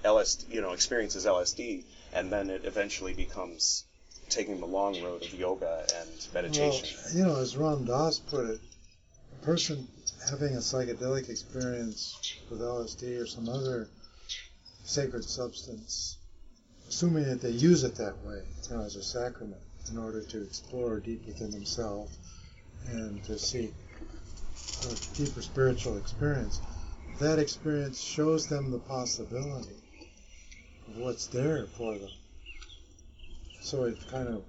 LSD you know experiences LSD and then it eventually becomes taking the long road of yoga and well, meditation. you know, as Ram Dass put it, a person having a psychedelic experience with LSD or some other sacred substance, assuming that they use it that way, you know, as a sacrament, in order to explore deep within themselves and to seek a deeper spiritual experience, that experience shows them the possibility what's there for them. So it kind of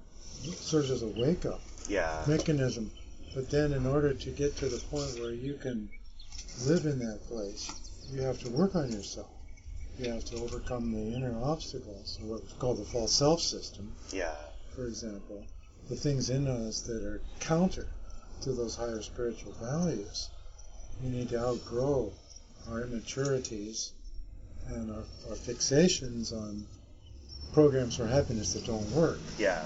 serves as a wake up yeah. mechanism. But then, in order to get to the point where you can live in that place, you have to work on yourself. You have to overcome the inner obstacles, what's called the false self system, Yeah. for example, the things in us that are counter to those higher spiritual values. We need to outgrow our immaturities and our, our fixations on programs for happiness that don't work. Yeah.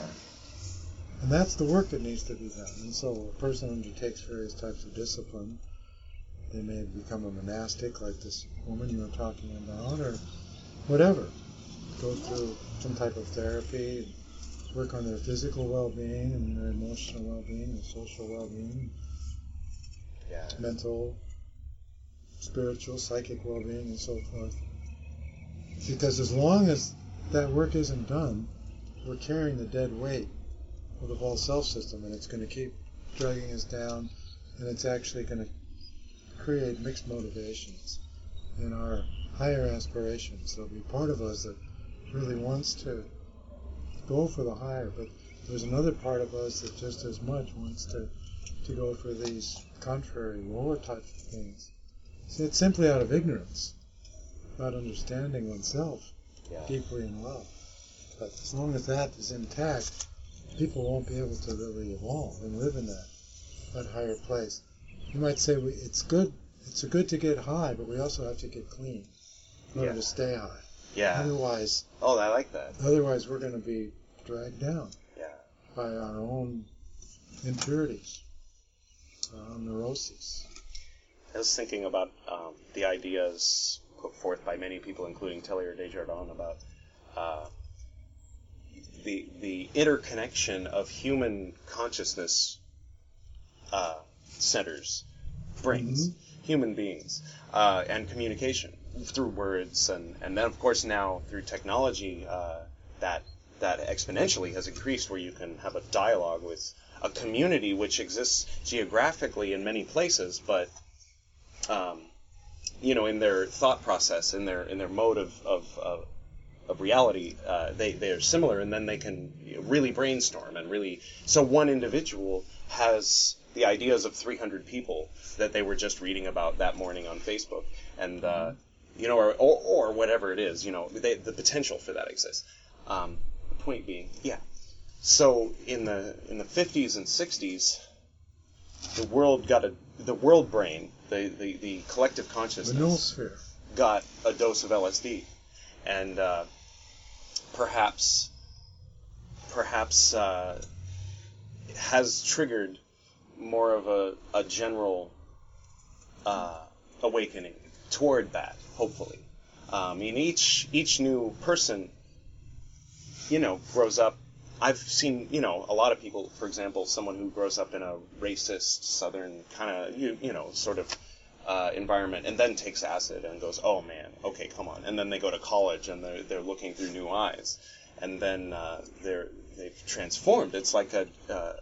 And that's the work that needs to be done. And so a person undertakes various types of discipline. They may become a monastic, like this woman you were talking about, or whatever. Go through some type of therapy, work on their physical well-being and their emotional well-being and social well-being, Yeah. mental, spiritual, psychic well-being, and so forth. Because as long as that work isn't done, we're carrying the dead weight of the whole self system, and it's going to keep dragging us down, and it's actually going to create mixed motivations in our higher aspirations. There'll be part of us that really wants to go for the higher, but there's another part of us that just as much wants to, to go for these contrary, lower type things. See, it's simply out of ignorance. About understanding oneself Yeah. deeply in love. But as long as that is intact, people won't be able to really evolve and live in that that higher place. You might say we, it's good. It's good to get high, but we also have to get clean in order Yeah. to stay high. Yeah. Otherwise, Oh, I like that. otherwise we're going to be dragged down Yeah. by our own impurities, our own neuroses. I was thinking about um, the ideas put forth by many people, including Teilhard de Chardin, about uh, the the interconnection of human consciousness uh, centers, brains, human beings, uh, and communication through words, and and then of course now through technology uh, that that exponentially has increased, where you can have a dialogue with a community which exists geographically in many places, but um, you know, in their thought process, in their in their mode of of, of, of reality, uh, they they are similar, and then they can really brainstorm and really. So one individual has the ideas of 300 people that they were just reading about that morning on Facebook, and uh, you know, or, or or whatever it is, you know, they, the potential for that exists. Um, the point being, yeah. So in the in the 50s and 60s, the world got a the world brain, the the, the collective consciousness noosphere. got a dose of LSD, and uh, perhaps perhaps uh, has triggered more of a, a general uh, awakening toward that. Hopefully, um, I mean each each new person, you know, grows up. I've seen, you know, a lot of people, for example, someone who grows up in a racist Southern kind of, you, you know, sort of uh, environment and then takes acid and goes, oh man, okay, come on. And then they go to college and they're, they're looking through new eyes. And then uh, they're, they've transformed. It's like a. Uh,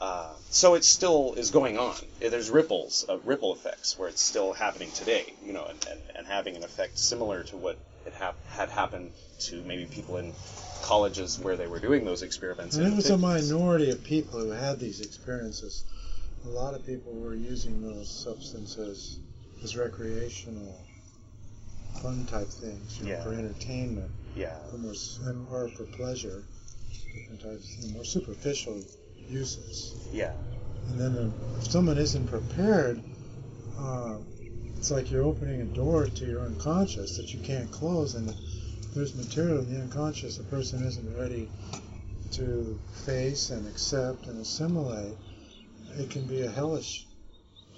uh, so it still is going on. There's ripples, uh, ripple effects, where it's still happening today, you know, and, and, and having an effect similar to what it had happened to maybe people in colleges where they were doing those experiments. And it was a minority of people who had these experiences. A lot of people were using those substances as recreational, fun type things, you know, Yeah. for entertainment, Yeah, for more, and- or for pleasure, different types, you know, more superficial uses. yeah, And then uh, if someone isn't prepared, uh, it's like you're opening a door to your unconscious that you can't close, and if there's material in the unconscious the person isn't ready to face and accept and assimilate, it can be a hellish,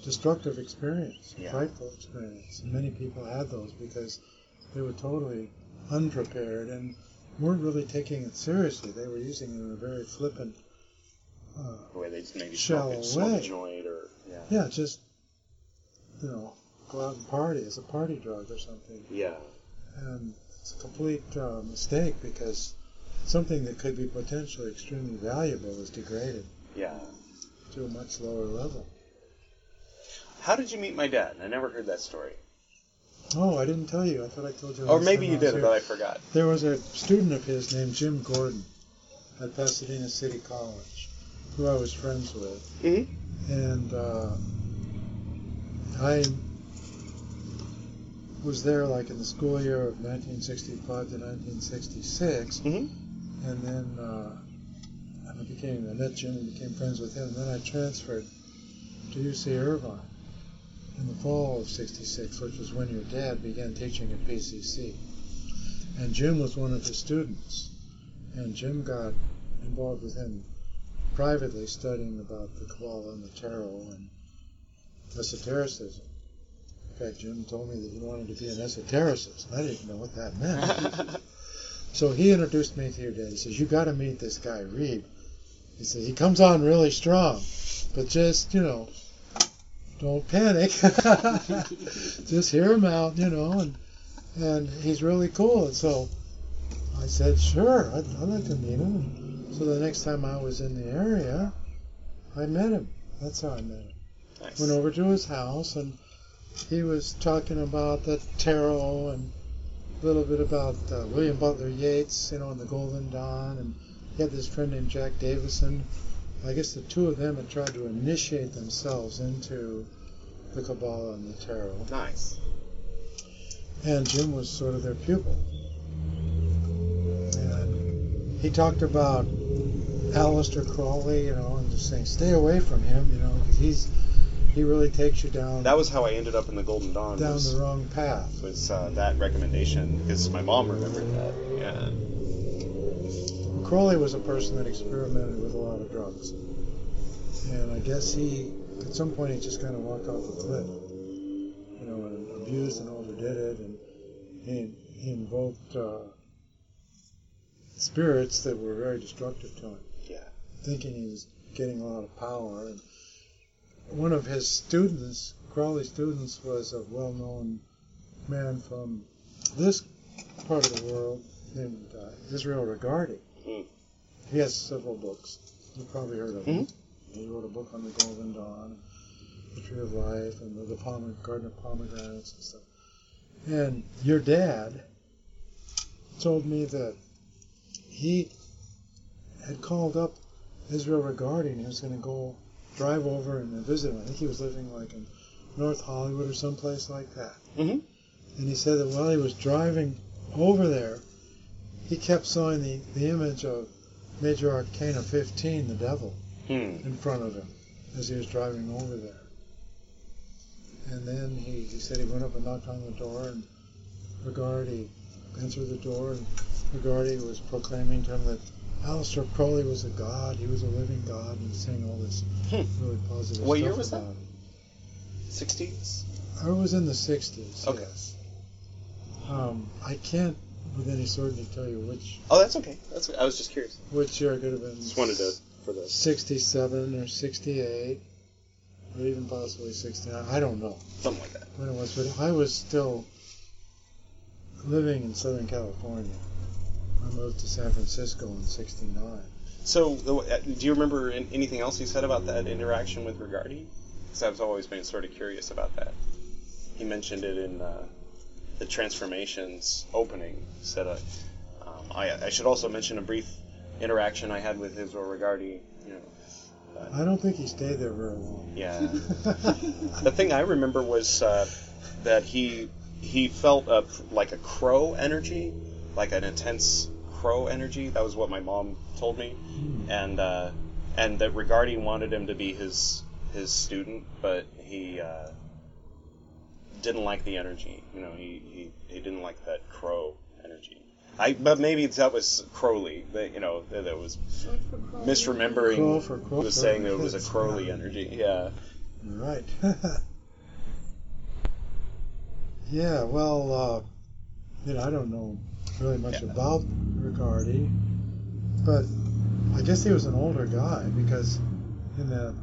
destructive experience, Yeah. frightful experience. And many people had those because they were totally unprepared and weren't really taking it seriously. They were using it in a very flippant uh, way they just maybe Shallow smoke, a- smoke a way. joint or yeah, Yeah, just you know, go out and party as a party drug or something, yeah, and it's a complete uh, mistake because something that could be potentially extremely valuable is degraded yeah. To a much lower level. How did you meet my dad? I never heard that story. Oh, I didn't tell you. I thought I told you. Or maybe you did, here. but I forgot. There was a student of his named Jim Gordon at Pasadena City College, who I was friends with. Mm-hmm. and uh, I was there like in the school year of 1965 to 1966, Mhm. and then uh, I became I met Jim and became friends with him. And then I transferred to UC Irvine in the fall of '66, which was when your dad began teaching at PCC. And Jim was one of his students, and Jim got involved with him privately studying about the Kabbalah and the Tarot and esotericism. In fact, Jim told me that he wanted to be an esotericist. I didn't know what that meant. so he introduced me to your dad. He says, You got to meet this guy, Reed. He said, He comes on really strong, but just, you know, don't panic. just hear him out, you know, and, and he's really cool. And so I said, Sure, I'd, I'd like to meet him. So the next time I was in the area, I met him. That's how I met him. nice. Went over to his house and he was talking about the tarot and a little bit about uh, William Butler Yeats, you know, and the Golden Dawn. And he had this friend named Jack Davison. I guess the two of them had tried to initiate themselves into the Kabbalah and the tarot. nice. and Jim was sort of their pupil. And he talked about Aleister Crowley, you know, and just saying, stay away from him, you know, because he's he really takes you down That was how I ended up in the Golden Dawn. down was, the wrong path. was uh, that recommendation because my mom remembered that. Yeah. Crowley was a person that experimented with a lot of drugs, and I guess he, at some point, he just kind of walked off the cliff, you know, and abused and overdid it, and he, he invoked uh, spirits that were very destructive to him. Yeah. Thinking he was getting a lot of power, and one of his students, Crowley's students, was a well-known man from this part of the world named uh, Israel Regardie. Mm. He has several books. You've probably heard of him. Mhm. He wrote a book on the Golden Dawn, the Tree of Life, and the, the Garden of Pomegranates and stuff. And your dad told me that he had called up Israel Regardie and he was going to go drive over and visit him. I think he was living like in North Hollywood or someplace like that. Mhm. And he said that while he was driving over there, he kept sawing the, the image of Major Arcana 15, the devil, Hmm. in front of him as he was driving over there. And then he, he said he went up and knocked on the door, and Regardie answered the door, and Regardie was proclaiming to him that Aleister Crowley was a god, he was a living god, and saying all this Hmm. really positive What stuff year was that? him. 60s? I was in the 60s, Okay. yes. Um, I can't with any certainty tell you which Oh, that's okay. That's I was just curious. which year it could have been. Just wanted to for the 67 or 68, or even possibly 69. I don't know something like that. when it was, but I was still living in Southern California. I moved to San Francisco in 69. So, uh, do you remember anything else he said about that interaction with Regardie? Because I've always been sort of curious about that. He mentioned it in uh, the Transformations opening. Said, uh, um, I, I should also mention a brief interaction I had with Israel Regardie. You know, I don't think he stayed there very long. yeah. the thing I remember was uh, that he he felt a, like a crow energy, like an intense crow energy. That was what my mom told me, and uh, and that Regardie wanted him to be his his student, but he uh, didn't like the energy. You know, he, he, he didn't like that crow energy. I but maybe that was Crowley. That you know that, that was Short for Crowley. misremembering. Crow for crow- he was saying that it was a Crowley energy. Yeah. Right. yeah, well, uh, you know, I don't know really much Yeah. about Regardie, but I guess he was an older guy because in the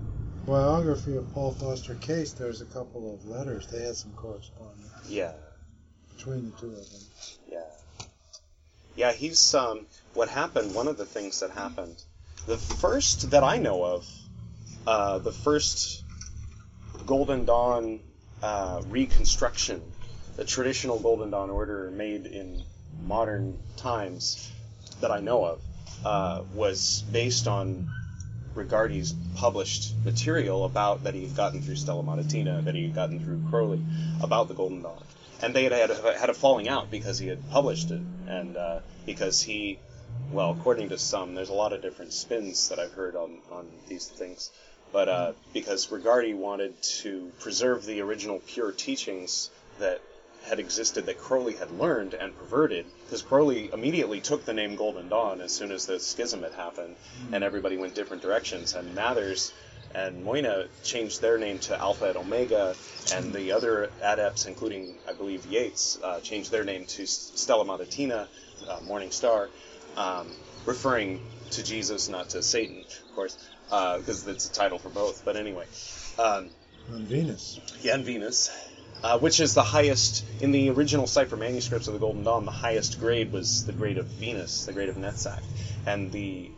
biography of Paul Foster Case, there's a couple of letters. They had some correspondence Yeah. between the two of them. Yeah. Yeah, he's um what happened, one of the things that happened, the first that I know of, uh, the first Golden Dawn uh, reconstruction, the traditional Golden Dawn order made in modern times that I know of, uh, was based on Regardie's published material about that he had gotten through Stella Matutina, that he had gotten through Crowley, about the Golden Dawn. And they had had a, had a falling out because he had published it, and uh, because he, well, according to some, there's a lot of different spins that I've heard on, on these things, but uh, because Rigardi wanted to preserve the original pure teachings that had existed that Crowley had learned and perverted, because Crowley immediately took the name Golden Dawn as soon as the schism had happened, and everybody went different directions. And Mathers and Moina changed their name to Alpha and Omega, and the other adepts, including I believe Yeats, uh, changed their name to Stella Matutina, uh, Morning Star, um, referring to Jesus, not to Satan, of course, because it's a title for both. But anyway. Um, On Venus. yeah, and Venus, uh, which is the highest in the original cipher manuscripts of the Golden Dawn. The highest grade was the grade of Venus, the grade of Netzach, and the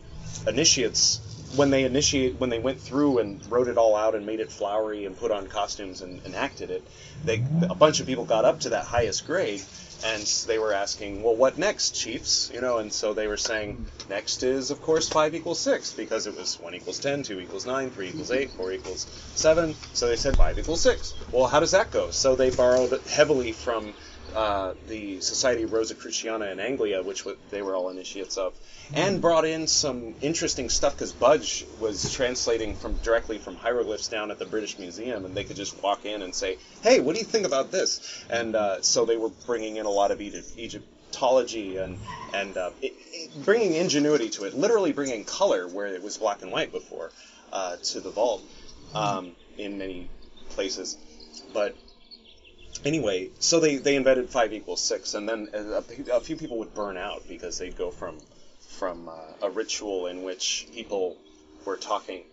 initiates when they initiate when they went through and wrote it all out and made it flowery and put on costumes and enacted it. They a bunch of people got up to that highest grade. And they were asking, well, what next, chiefs? You know, and so they were saying, next is, of course, 5 equals 6, because it was 1 equals 10, 2 equals 9, 3 equals 8, 4 equals 7. So they said 5 equals 6. Well, how does that go? So they borrowed heavily from uh, the Society of Rosicruciana in Anglia, which wa- they were all initiates of, and brought in some interesting stuff because Budge was translating from directly from hieroglyphs down at the British Museum, and they could just walk in and say, "Hey, what do you think about this?" And uh, so they were bringing in a lot of Egypt, Egyptology and and uh, it, it, bringing ingenuity to it, literally bringing color where it was black and white before uh, to the vault um, in many places. But anyway, so they, they invented five equals six, and then a, a few people would burn out because they'd go from from uh, a ritual in which people were talking,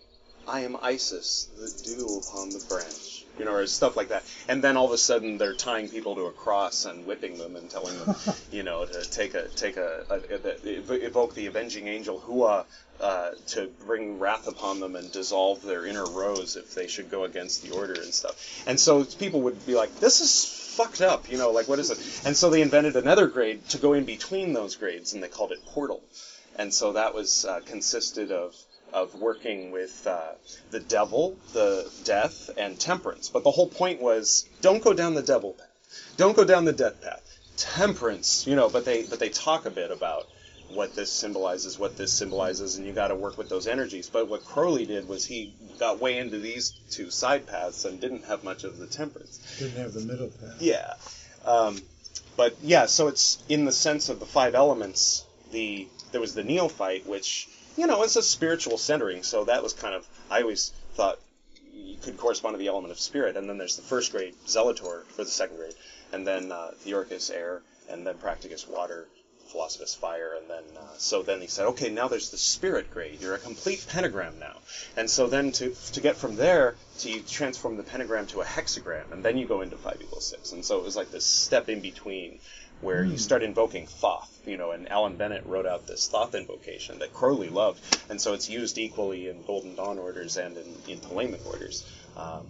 "I am Isis, the dew upon the branch," you know, or stuff like that, and then all of a sudden they're tying people to a cross and whipping them and telling them, you know, to take a take a, a, a evoke the avenging angel Hua uh, to bring wrath upon them and dissolve their inner rose if they should go against the order and stuff. And so people would be like, "This is fucked up," you know, like what is it? And so they invented another grade to go in between those grades, and they called it portal. And so that was uh, consisted of of working with uh, the devil, the death, and temperance. But the whole point was, don't go down the devil path, don't go down the death path. Temperance, you know. But they but they talk a bit about what this symbolizes, what this symbolizes, and you got to work with those energies. But what Crowley did was he got way into these two side paths and didn't have much of the temperance. Didn't have the middle path. Yeah, um, but yeah, so it's in the sense of the five elements. The there was the neophyte, which you know it's a spiritual centering. So that was kind of I always thought you could correspond to the element of spirit. And then there's the first grade Zelator for the second grade, and then uh, Theoricus air, and then Practicus water, Philosophus fire, and then uh, so then he said, okay, now there's the spirit grade. You're a complete pentagram now, and so then to to get from there to you transform the pentagram to a hexagram, and then you go into five equals six, and so it was like this step in between where you start invoking Thoth, you know, and Alan Bennett wrote out this Thoth invocation that Crowley loved, and so it's used equally in Golden Dawn orders and in, in Thelemic orders. Um,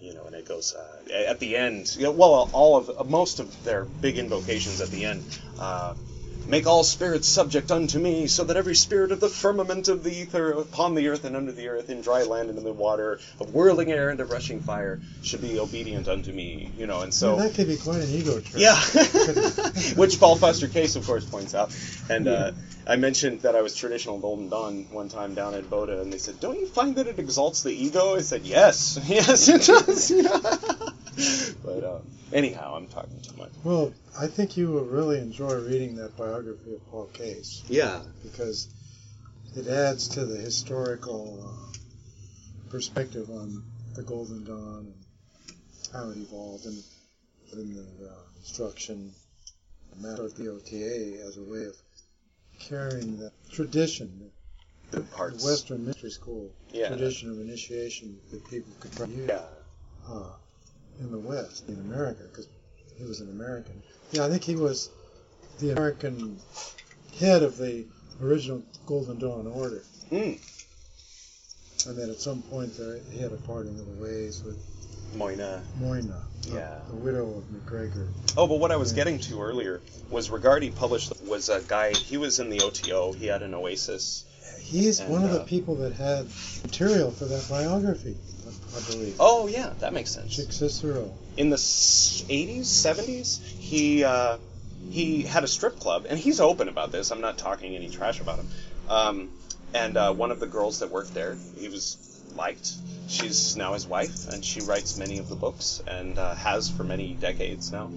you know, and it goes uh, at the end. You know, well, all of most of their big invocations at the end. Uh, Make all spirits subject unto me, so that every spirit of the firmament of the ether, upon the earth and under the earth, in dry land and in the water, of whirling air and of rushing fire, should be obedient unto me. You know, and so that could be quite an ego trip. yeah, which Paul Foster Case, of course, points out. And uh, I mentioned that I was traditional Golden Dawn one time down at BOTA, and they said, "Don't you find that it exalts the ego?" I said, "Yes, yes, it does." But um, anyhow, I'm talking too much. Well, I think you will really enjoy reading that biography of Paul Case Yeah, because it adds to the historical uh, perspective on the Golden Dawn and how it evolved and the uh, instruction, matter of the BOTA as a way of carrying the tradition, the the. Western mystery school Yeah. tradition of initiation that people could use Yeah, uh, in the West, in America, because he was an American. Yeah, I think he was the American head of the original Golden Dawn Order. mm. And then at some point there, he had a parting of the ways with Moina. Moina, Yeah. the widow of MacGregor. Oh, but what I was getting to earlier was Regardie published was a guy. He was in the OTO. He had an Oasis. He's And, one of the uh, people that had material for that biography, I, believe. Oh yeah, that makes sense. Chick Cicero. in the s- 80s, 70s, he uh, he had a strip club, and he's open about this. I'm not talking any trash about him. Um, and uh, one of the girls that worked there, he was liked. She's now his wife, and she writes many of the books, and uh, has for many decades now.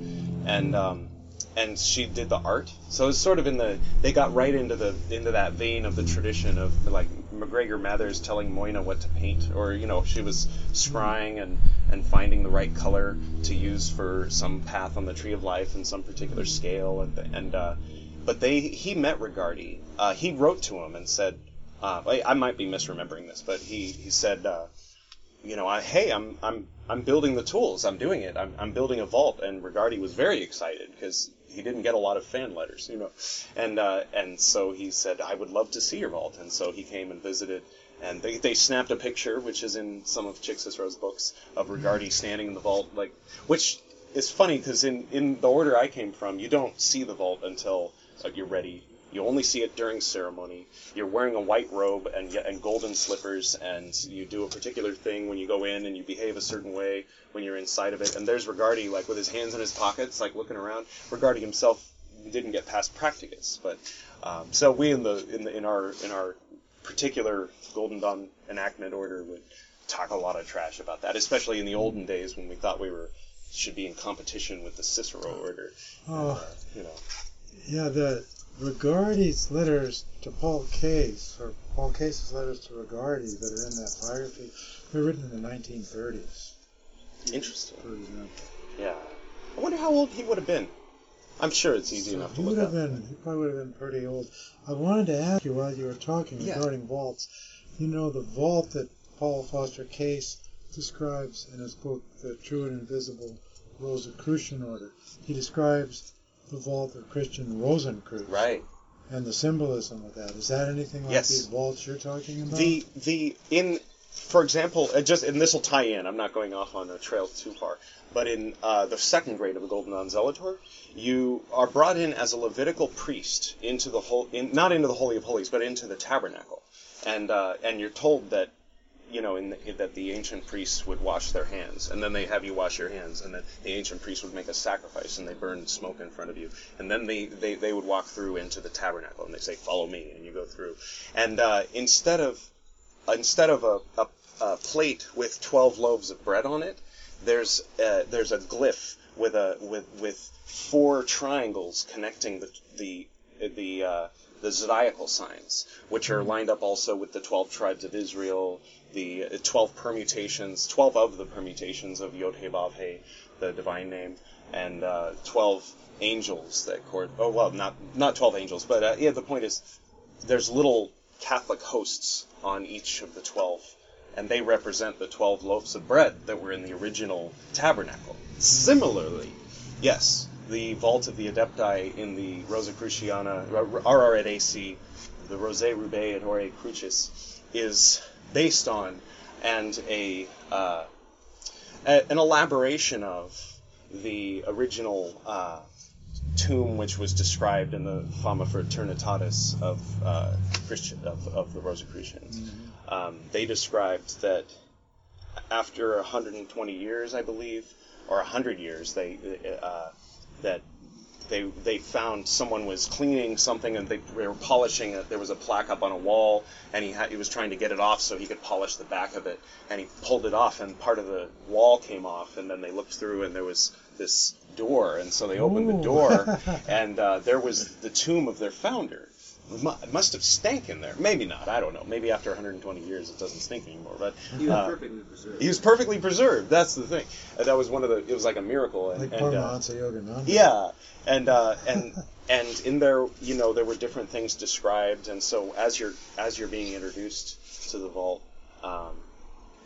And um, and she did the art, so it's sort of in the they got right into the into that vein of the tradition of like MacGregor Mathers telling Moina what to paint, or you know she was scrying and and finding the right color to use for some path on the tree of life and some particular scale and and uh, but they he met Regardie. Uh, he wrote to him and said, uh, I, I might be misremembering this, but he he said, uh, you know, I, hey, I'm I'm I'm building the tools. I'm doing it. I'm I'm building a vault. And Regardie was very excited because he didn't get a lot of fan letters, you know, and uh, and so he said, I would love to see your vault. And so he came and visited. And they, they snapped a picture, which is in some of Chick Cicero's books, of Regardie standing in the vault, like which is funny because in, in the order I came from, you don't see the vault until uh, you're ready You only see it during ceremony. You're wearing a white robe and and golden slippers, and you do a particular thing when you go in, and you behave a certain way when you're inside of it. And there's Regardie, like with his hands in his pockets, like looking around. Regardie himself didn't get past Practicus, but um, so we in the in the in our in our particular Golden Dawn enactment order would talk a lot of trash about that, especially in the olden days when we thought we were should be in competition with the Cicero order. Oh, You know, yeah, the Regardie's letters to Paul Case, or Paul Case's letters to Regardi that are in that biography, were written in the 1930s, interesting. for example. Yeah, I wonder how old he would have been. I'm sure it's easy So enough to he would have up. been, he probably would have been pretty old. I wanted to ask you while you were talking Yeah. regarding vaults. You know, the vault that Paul Foster Case describes in his book, The True and Invisible Rosicrucian Order, he describes the vault of Christian Rosencreutz Right. and the symbolism of that. Is that anything like Yes. these vaults you're talking about? The the in for example, uh, just and this will tie in. I'm not going off on a trail too far, but in uh, the second grade of the Golden Dawn Zelator, you are brought in as a Levitical priest into the whole, in, not into the Holy of Holies, but into the tabernacle, and uh, and you're told that. You know, in the, that the ancient priests would wash their hands, and then they have you wash your hands, and then the ancient priests would make a sacrifice, and they burn smoke in front of you, and then they, they, they would walk through into the tabernacle, and they say, "Follow me," and you go through, and uh, instead of instead of a, a, a plate with 12 loaves of bread on it, there's uh, there's a glyph with a with with four triangles connecting the the the uh, the zodiacal signs, which are lined up also with the 12 tribes of Israel, the uh, 12 permutations, 12 of the permutations of Yod He Vav He, the divine name, and uh, 12 angels that court. Oh well, not not 12 angels, but uh, yeah. The point is, there's little Catholic hosts on each of the 12, and they represent the 12 loaves of bread that were in the original tabernacle. Similarly, yes, the vault of the Adepti in the Rosicruciana, RR at AC, the Rosae Rubeae et Aureae Crucis, is based on and a, uh, a an elaboration of the original uh, tomb which was described in the Fama Fraternitatis of uh, Christian of, of the Rosicrucians. Um, they described that after 120 years, I believe, or 100 years, they uh, that they they found someone was cleaning something and they, they were polishing it. There was a plaque up on a wall, and he had, he was trying to get it off so he could polish the back of it, and he pulled it off, and part of the wall came off, and then they looked through, and there was this door, and so they opened the door, and uh, there was the tomb of their founder. It must have stank in there. Maybe not. I don't know. Maybe after 120 years it doesn't stink anymore. But He was uh, perfectly preserved. he was perfectly preserved. That's the thing. Uh, that was one of the. It was like a miracle. And, like and, uh, Paramahansa Yogananda. yeah, and uh, and and in there, you know, there were different things described, and so as you're as you're being introduced to the vault, um,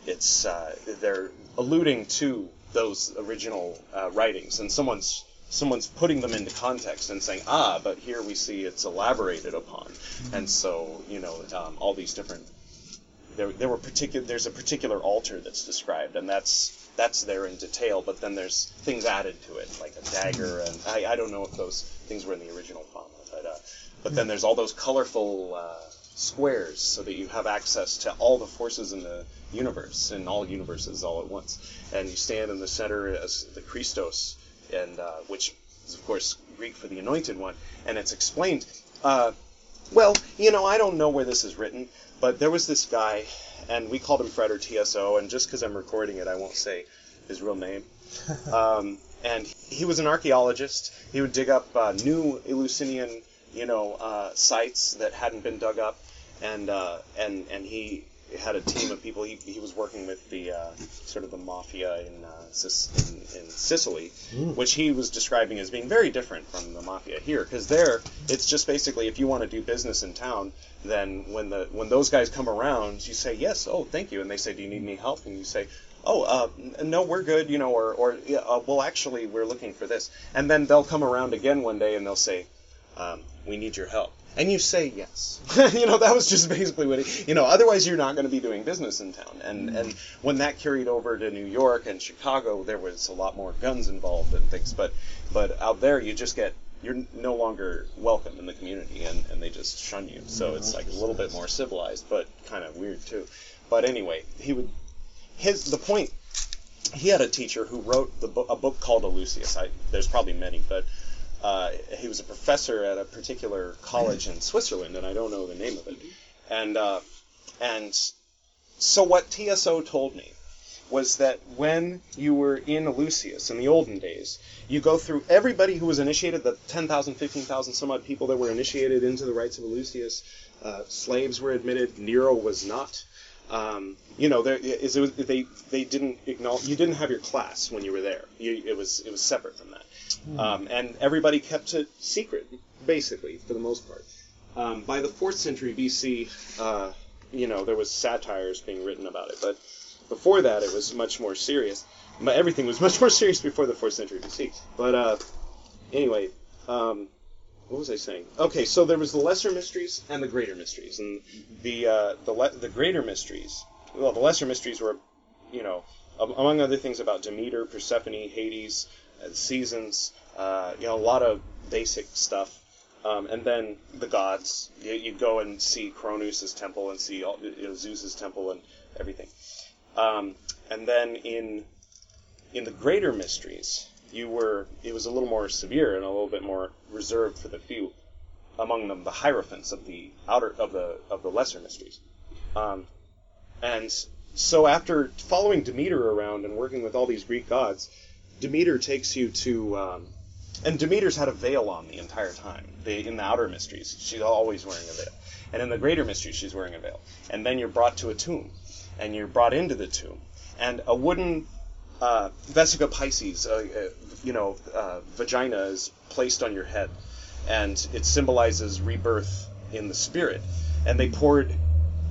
it's uh, they're alluding to those original uh, writings, and someone's someone's putting them into context and saying, ah, but here we see it's elaborated upon, and so you know, um, all these different. There, there were particular. There's a particular altar that's described, and that's that's there in detail. But then there's things added to it, like a dagger, and I, I don't know if those things were in the original Fama, but uh, but then there's all those colorful uh, squares, so that you have access to all the forces in the universe, in all universes, all at once. And you stand in the center as the Christos, and uh, which is of course Greek for the Anointed One, and it's explained. Uh, well, you know, I don't know where this is written, but there was this guy, and we called him Fred or TSO, and just because I'm recording it, I won't say his real name. Um, and he was an archaeologist. He would dig up uh, new Eleusinian, you know, uh, sites that hadn't been dug up, and uh, and and he had a team of people. He, he was working with the uh, sort of the mafia in, uh, Sis- in in Sicily, which he was describing as being very different from the mafia here. Because there, it's just basically if you want to do business in town, then when the when those guys come around, you say yes, oh thank you, and they say do you need any help, and you say oh uh, no we're good, you know, or or yeah, uh, well actually we're looking for this, and then they'll come around again one day and they'll say um, we need your help. And you say yes. you know, that was just basically what it, you know, otherwise you're not going to be doing business in town. And, mm-hmm. and when that carried over to New York and Chicago, there was a lot more guns involved and things. But, but out there you just get you're no longer welcome in the community, and, and they just shun you. So it's like a little bit more civilized, but kind of weird too. But anyway, he would his the point. He had a teacher who wrote the book, a book called Eleusis. I, there's probably many, but uh, he was a professor at a particular college in Switzerland, and I don't know the name of it. And uh, and so what TSO told me was that when you were in Eleusis in the olden days, you go through everybody who was initiated, the 10,000, 15,000 some odd people that were initiated into the rites of Eleusis. Uh, slaves were admitted. Nero was not. Um, you know, there is it, they they didn't acknowledge you didn't have your class when you were there. You, it was it was separate from that, um, and everybody kept it secret basically for the most part. Um, by the fourth century BC, uh, you know, there was satires being written about it, but before that, it was much more serious. Everything was much more serious before the fourth century BC. But uh, anyway, um, what was I saying? Okay, so there was the lesser mysteries and the greater mysteries, and the uh, the le- the greater mysteries. Well, the lesser mysteries were, you know, among other things about Demeter, Persephone, Hades, seasons. Uh, you know, a lot of basic stuff. Um, and then the gods. You, you go and see Cronus' temple and see all, you know, Zeus's temple and everything. Um, and then in in the greater mysteries, you were it was a little more severe and a little bit more reserved for the few. Among them, the hierophants of the outer of the of the lesser mysteries. Um, and so after following Demeter around and working with all these Greek gods, Demeter takes you to um, and Demeter's had a veil on the entire time. The, in the outer mysteries, she's always wearing a veil. And in the greater mysteries, she's wearing a veil. And then you're brought to a tomb. And you're brought into the tomb. And a wooden uh, Vesica Piscis, uh, uh, you know, uh, vagina is placed on your head. And it symbolizes rebirth in the spirit. And they poured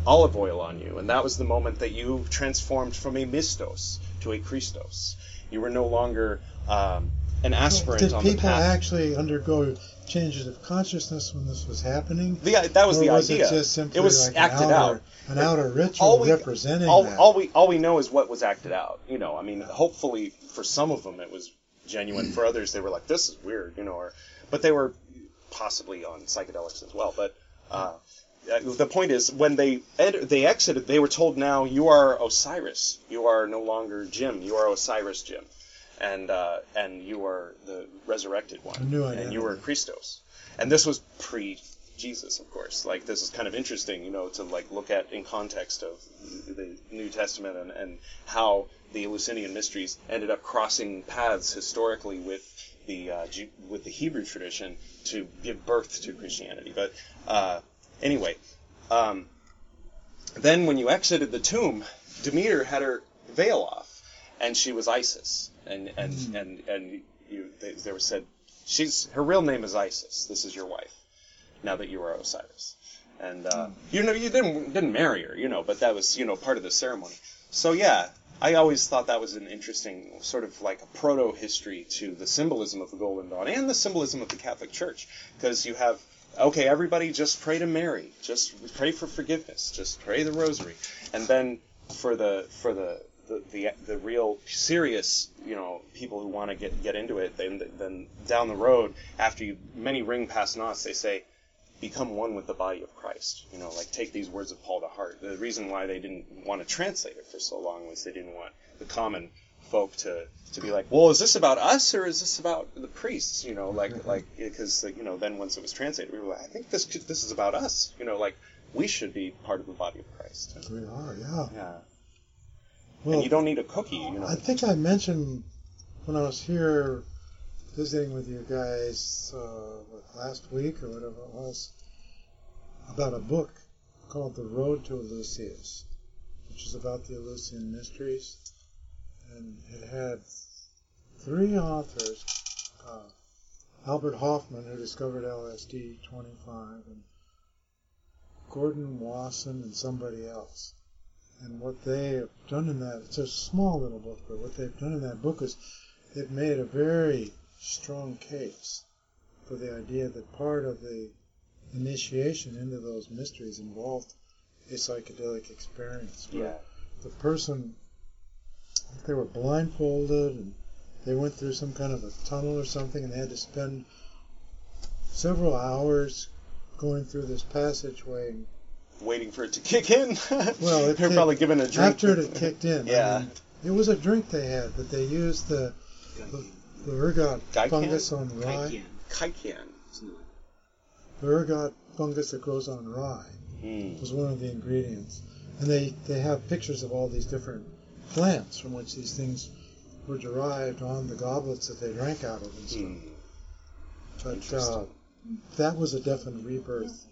olive oil on you. And that was the moment that you transformed from a Mistos to a Christos. You were no longer um, an aspirant Did on the people path. actually undergo changes of consciousness when this was happening? The, that was or the was idea. It, just simply was like acted an outer, out. an outer ritual All we- representing all, that. all we all we know is what was acted out. You know, I mean, hopefully for some of them it was genuine. For others, they were like, "This is weird," you know, or but they were possibly on psychedelics as well. But uh, uh, the point is, when they ed- they exited, they were told, "Now you are Osiris. You are no longer Jim. You are Osiris Jim." And uh, and you are the resurrected one, new and you were Christos. And this was pre Jesus, of course. Like this is kind of interesting, you know, to like look at in context of the New Testament and, and how the Eleusinian mysteries ended up crossing paths historically with the uh, with the Hebrew tradition to give birth to Christianity. But uh, anyway, um, then when you exited the tomb, Demeter had her veil off, and she was Isis, and and and and you they, they were said she's her real name is Isis. This is your wife. Now that you are Osiris, and uh, you know you didn't didn't marry her, you know, but that was you know part of the ceremony. So yeah, I always thought that was an interesting sort of like a proto history to the symbolism of the Golden Dawn and the symbolism of the Catholic Church, because you have okay, everybody just pray to Mary, just pray for forgiveness, just pray the Rosary, and then for the for the the, the, the real serious you know people who want to get get into it then then down the road after you many ring past knots they say become one with the body of Christ. You know like take these words of Paul to heart. The reason why they didn't want to translate it for so long was they didn't want the common folk to to be like well is this about us or is this about the priests you know like like because you know then once it was translated we were like I think this could- this is about us you know like we should be part of the body of Christ We are, yeah. yeah Well, and you don't need a cookie, you know. I think I mentioned when I was here visiting with you guys uh, last week or whatever it was about a book called The Road to Eleusis, which is about the Eleusinian mysteries. And it had three authors uh, Albert Hofmann, who discovered LSD 25, and Gordon Wasson, and somebody else. And what they have done in that, it's a small little book, but what they've done in that book is they've made a very strong case for the idea that part of the initiation into those mysteries involved a psychedelic experience. Yeah. The person, they were blindfolded and they went through some kind of a tunnel or something and they had to spend several hours going through this passageway. Waiting for it to kick in. Well, they're kicked- probably given a drink. After it had kicked in, I Yeah. mean, it was a drink they had, but they used the the, the ergot kykeon? fungus on rye. kykeon. kykeon. Something The ergot fungus that grows on rye Hmm. was one of the ingredients, and they they have pictures of all these different plants from which these things were derived on the goblets that they drank out of and stuff. Hmm. But uh, that was a definite rebirth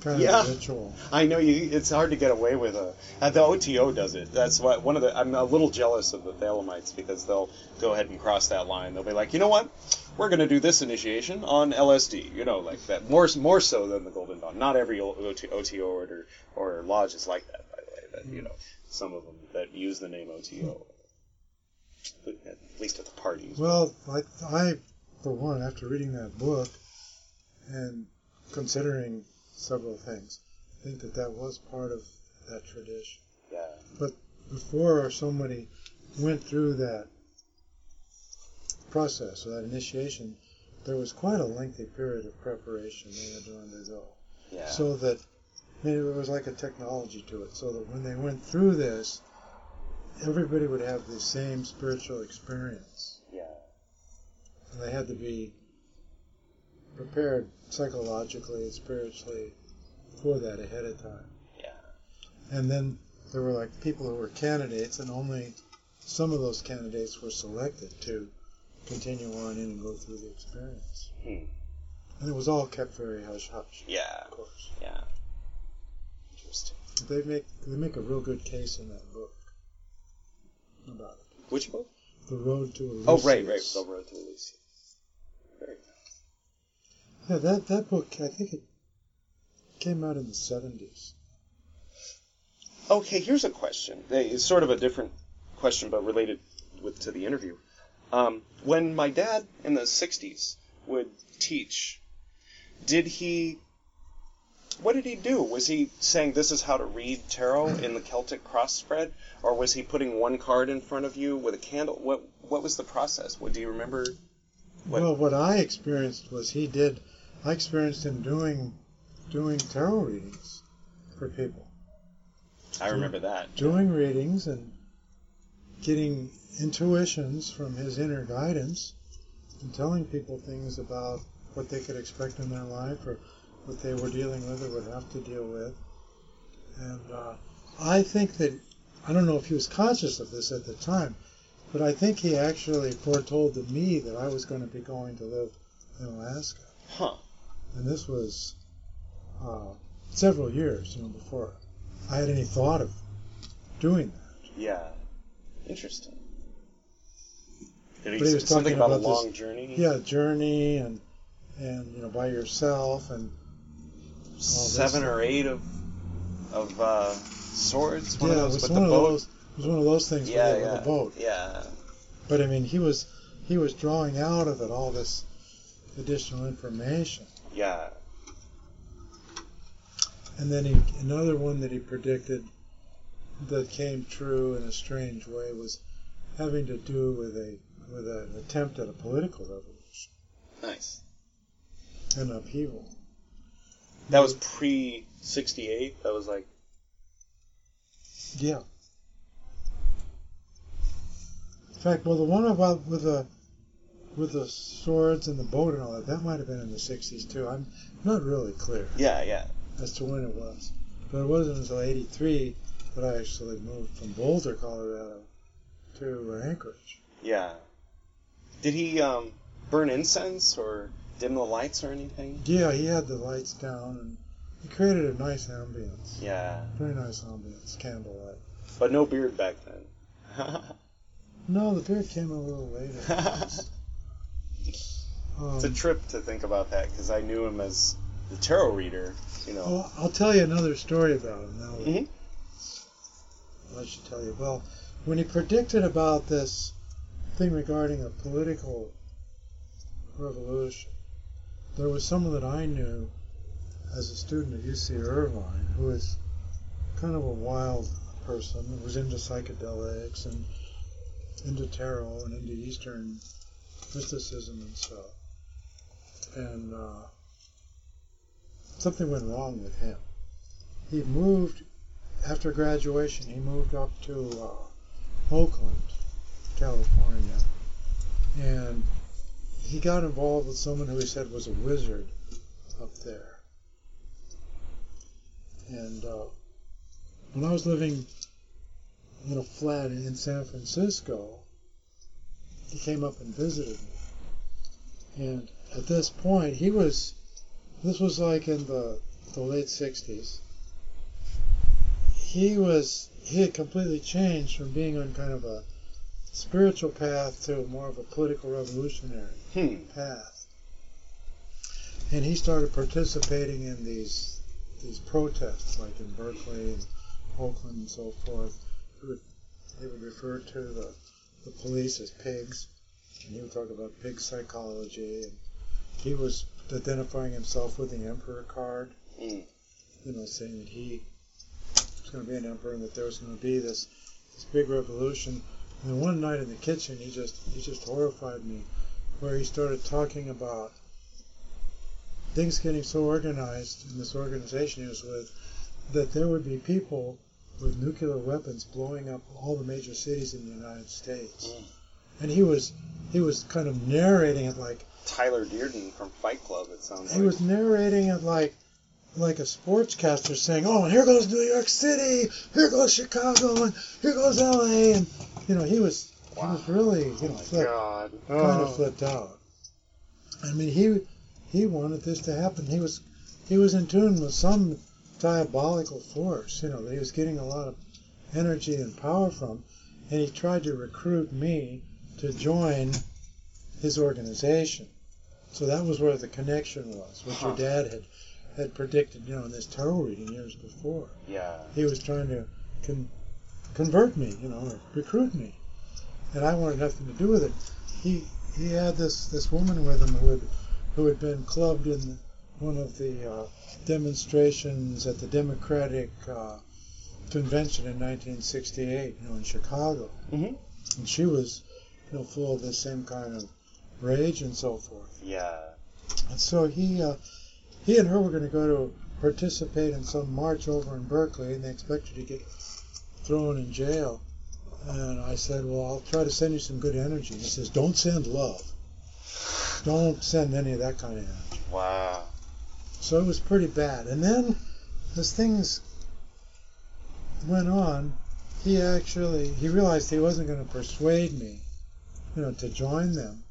kind Yeah. of ritual. I know you. It's hard to get away with a. Uh, the OTO does it. That's what one of the. I'm a little jealous of the Thelemites because they'll go ahead and cross that line. They'll be like, you know what? We're going to do this initiation on LSD. You know, like that. More more so than the Golden Dawn. Not every OTO order or lodge is like that, by the way. That you know, some of them that use the name OTO. At least at the parties. Well, I, I, for one, after reading that book and considering several things, I think that that was part of that tradition. yeah. But before somebody went through that process or that initiation, there was quite a lengthy period of preparation they had to undergo. Yeah. So that I mean, it was like a technology to it, so that when they went through this, everybody would have the same spiritual experience. yeah. And they had to be prepared psychologically and spiritually for that ahead of time. Yeah. And then there were like people who were candidates, and only some of those candidates were selected to continue on in and go through the experience. Hmm. And it was all kept very hush hush, Yeah. of course. Yeah. Interesting. They make they make a real good case in that book about it. Which book? The Road to Elysium. Oh, right, right. The Road to Elysium. Very nice. Yeah, that that book I think it came out in the seventies. Okay, here's a question. It's sort of a different question, but related with to the interview. Um, when my dad in the '60s would teach, did he? What did he do? Was he saying this is how to read tarot in the Celtic cross spread, or was he putting one card in front of you with a candle? What What was the process? What do you remember? What- Well, what I experienced was he did. I experienced him doing doing tarot readings for people, I remember that. doing readings and getting intuitions from his inner guidance, and telling people things about what they could expect in their life or what they were dealing with or would have to deal with. And uh, I think that I don't know if he was conscious of this at the time, but I think he actually foretold to me that I was going to be going to live in Alaska. Huh. And this was uh, several years, you know, before I had any thought of doing that. Yeah. Interesting. Did he, But he was talking about, about a this- long journey? Yeah, journey and and you know by yourself and seven or eight of of uh, swords. One yeah, of it was one the of boat. those. It was one of those things yeah, with, yeah, with a boat. yeah. But I mean, he was he was drawing out of it all this additional information. Yeah. And then he, another one that he predicted that came true in a strange way was having to do with a with an attempt at a political revolution, Nice. an upheaval. That was pre sixty eight. That was like Yeah. In fact, well, the one about with the with the swords and the boat and all that, that might have been in the '60s too. I'm not really clear yeah, yeah. as to when it was, but it wasn't until '83 that I actually moved from Boulder, Colorado, to Anchorage. Yeah. Did he um, burn incense or dim the lights or anything? Yeah, he had the lights down and he created a nice ambience. Yeah. Very nice ambience, candlelight. But no beard back then. No, the beard came a little later. Um, it's a trip to think about that because I knew him as the tarot reader. You know. well, I'll tell you another story about him now. that Mhm. I should tell you. Well, when he predicted about this thing regarding a political revolution, there was someone that I knew as a student at UC Irvine who was kind of a wild person who was into psychedelics and into tarot and into Eastern mysticism and stuff. And uh, something went wrong with him. He moved after graduation. He moved up to uh, Oakland, California, and he got involved with someone who he said was a wizard up there. And uh, when I was living in a flat in San Francisco, he came up and visited me. And at this point, he was, this was like in the, the late 60s. He was, he had completely changed from being on kind of a spiritual path to more of a political revolutionary Hmm. path. And he started participating in these these protests, like in Berkeley and Oakland and so forth. He would, they would refer to the, the police as pigs, and he would talk about pig psychology. And he was identifying himself with the emperor card, Mm. you know, saying that he was going to be an emperor and that there was going to be this this big revolution. And one night in the kitchen, he just he just horrified me, where he started talking about things getting so organized in this organization he was with that there would be people with nuclear weapons blowing up all the major cities in the United States. Mm. And he was he was kind of narrating it like Tyler Durden from Fight Club. It sounds like he like. was narrating it like like a sportscaster saying, "Oh, here goes New York City, here goes Chicago, and here goes L.A." And you know, he was he was really you oh flipped, God. kind Oh. of flipped out. I mean, he he wanted this to happen. He was he was in tune with some diabolical force, you know, that he was getting a lot of energy and power from, and he tried to recruit me to join his organization. So that was where the connection was, which your dad had had predicted, you know, in this tarot reading years before. Yeah. He was trying to con- convert me, you know, or recruit me, and I wanted nothing to do with it. He he had this this woman with him who had who had been clubbed in one of the uh, demonstrations at the Democratic uh, convention in 1968, you know, in Chicago, Mhm. and she was, you know, full of the same kind of rage and so forth. Yeah. And so he uh, he and her were going to go to participate in some march over in Berkeley, and they expected to get thrown in jail. And I said, well, I'll try to send you some good energy. He says, don't send love. Don't send any of that kind of energy. Wow. So it was pretty bad. And then, as things went on, he actually he realized he wasn't going to persuade me, you know, to join them,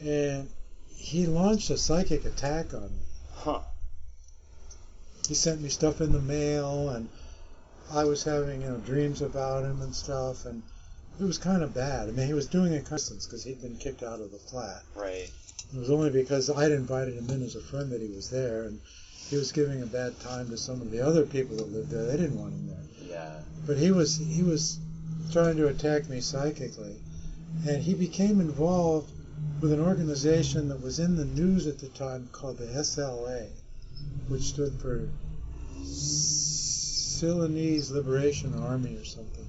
and he launched a psychic attack on me. Huh. He sent me stuff in the mail, and I was having you know dreams about him and stuff, and it was kind of bad. I mean, he was doing it customs because he'd been kicked out of the flat. Right. It was only because I'd invited him in as a friend that he was there, and he was giving a bad time to some of the other people that lived there. They didn't want him there, Yeah. but he was he was trying to attack me psychically, and he became involved with an organization that was in the news at the time called the SLA, which stood for Symbionese Liberation Army or something.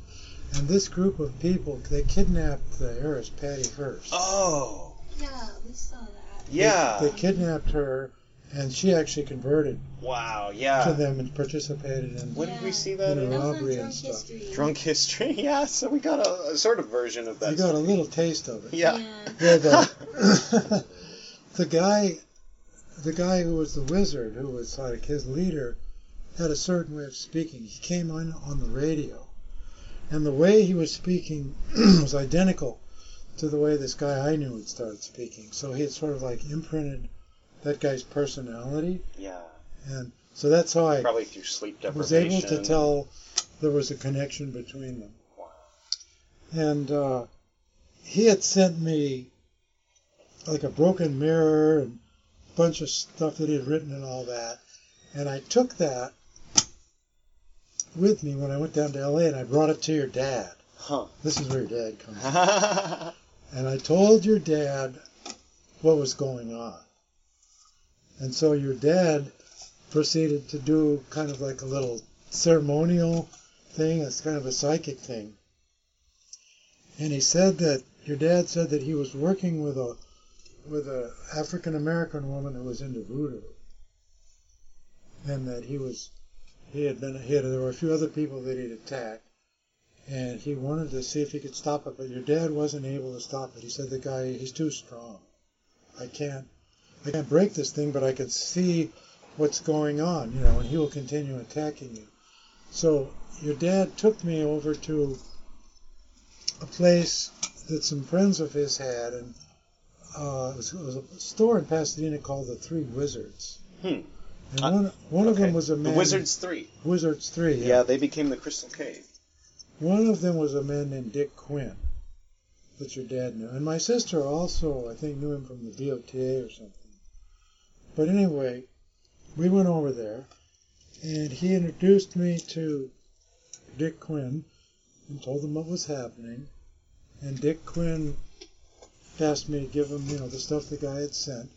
And this group of people, they kidnapped the heiress, Patty Hearst. Oh. Yeah, we saw that. Yeah. They, they kidnapped her, and she actually converted wow. Yeah. to them and participated in. When did we see that? In know, That was robbery and Drunk stuff. History. Drunk history. Yeah. So we got a, a sort of version of that. You got a little taste of it. Yeah. Yeah, the, the guy, the guy who was the wizard, who was like his leader, had a certain way of speaking. He came on on the radio, and the way he was speaking was identical to the way this guy I knew had started speaking. So he had sort of like imprinted that guy's personality, yeah. and so that's how I Probably through sleep deprivation. was able to tell there was a connection between them. Wow. And uh, he had sent me like a broken mirror and a bunch of stuff that he had written and all that. And I took that with me when I went down to LA and I brought it to your dad. Huh. This is where your dad comes. And I told your dad what was going on. And so your dad proceeded to do kind of like a little ceremonial thing, it's kind of a psychic thing. And he said that your dad said that he was working with a with a African American woman who was into voodoo. and that he was he had been he had there were a few other people that he'd attacked, and he wanted to see if he could stop it, but your dad wasn't able to stop it. He said the guy he's too strong. I can't I can't break this thing, but I can see what's going on, you know, and he will continue attacking you. So your dad took me over to a place that some friends of his had, and uh, it, was, it was a store in Pasadena called the Three Wizards. Hmm. And Uh, one, one of them was a The. Wizards Three. Wizards Three. Yeah. they became the Crystal Cave. One of them was a man named Dick Quinn, that your dad knew, and my sister also, I think, knew him from the BOTA or something. But anyway, we went over there, and he introduced me to Dick Quinn and told him what was happening. And Dick Quinn asked me to give him, you know, the stuff the guy had sent,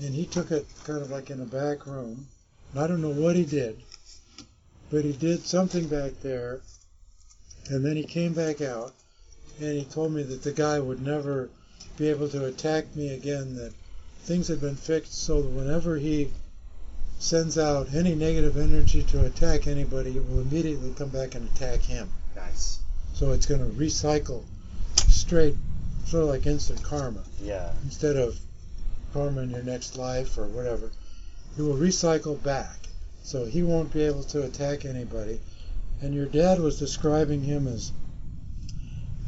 and he took it kind of like in a back room. And I don't know what he did, but he did something back there and then he came back out and he told me that the guy would never be able to attack me again, that things had been fixed so that whenever he sends out any negative energy to attack anybody, it will immediately come back and attack him. Nice. So it's going to recycle straight, sort of like instant karma. Yeah. Instead of karma in your next life or whatever, it will recycle back. So he won't be able to attack anybody. And your dad was describing him as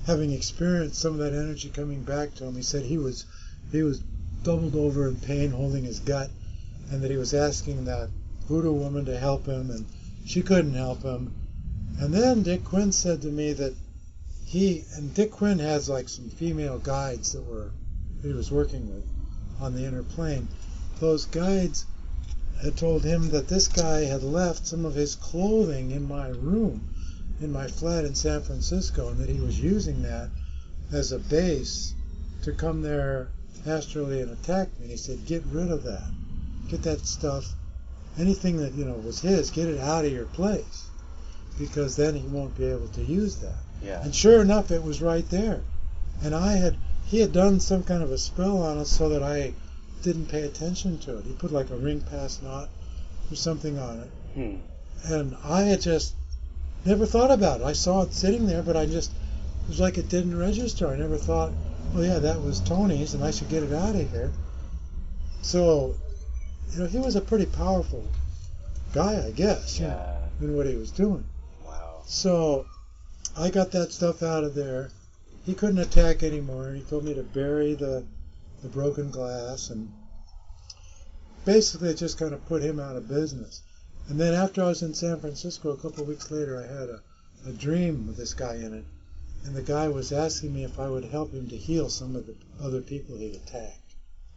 having experienced some of that energy coming back to him. He said he was he was doubled over in pain holding his gut and that he was asking that voodoo woman to help him and she couldn't help him. And then Dick Quinn said to me that he and Dick Quinn has like some female guides that were that he was working with on the inner plane. Those guides had told him that this guy had left some of his clothing in my room in my flat in San Francisco and that he was using that as a base to come there astrally and attack me. And he said, Get rid of that. Get that stuff. Anything that, you know, was his, get it out of your place. Because then he won't be able to use that. Yeah. And sure enough, it was right there. And I had, he had done some kind of a spell on it so that I didn't pay attention to it. He put like a ring pass knot or something on it. Hmm. And I had just never thought about it. I saw it sitting there, but I just, it was like it didn't register. I never thought, well, yeah, that was Tony's and I should get it out of here. So, you know, he was a pretty powerful guy, I guess, you know, Yeah. in what he was doing. Wow. So I got that stuff out of there. He couldn't attack anymore. He told me to bury the the broken glass and basically it just kind of put him out of business. And then after I was in San Francisco a couple of weeks later I had a, a dream with this guy in it. And the guy was asking me if I would help him to heal some of the other people he'd attacked.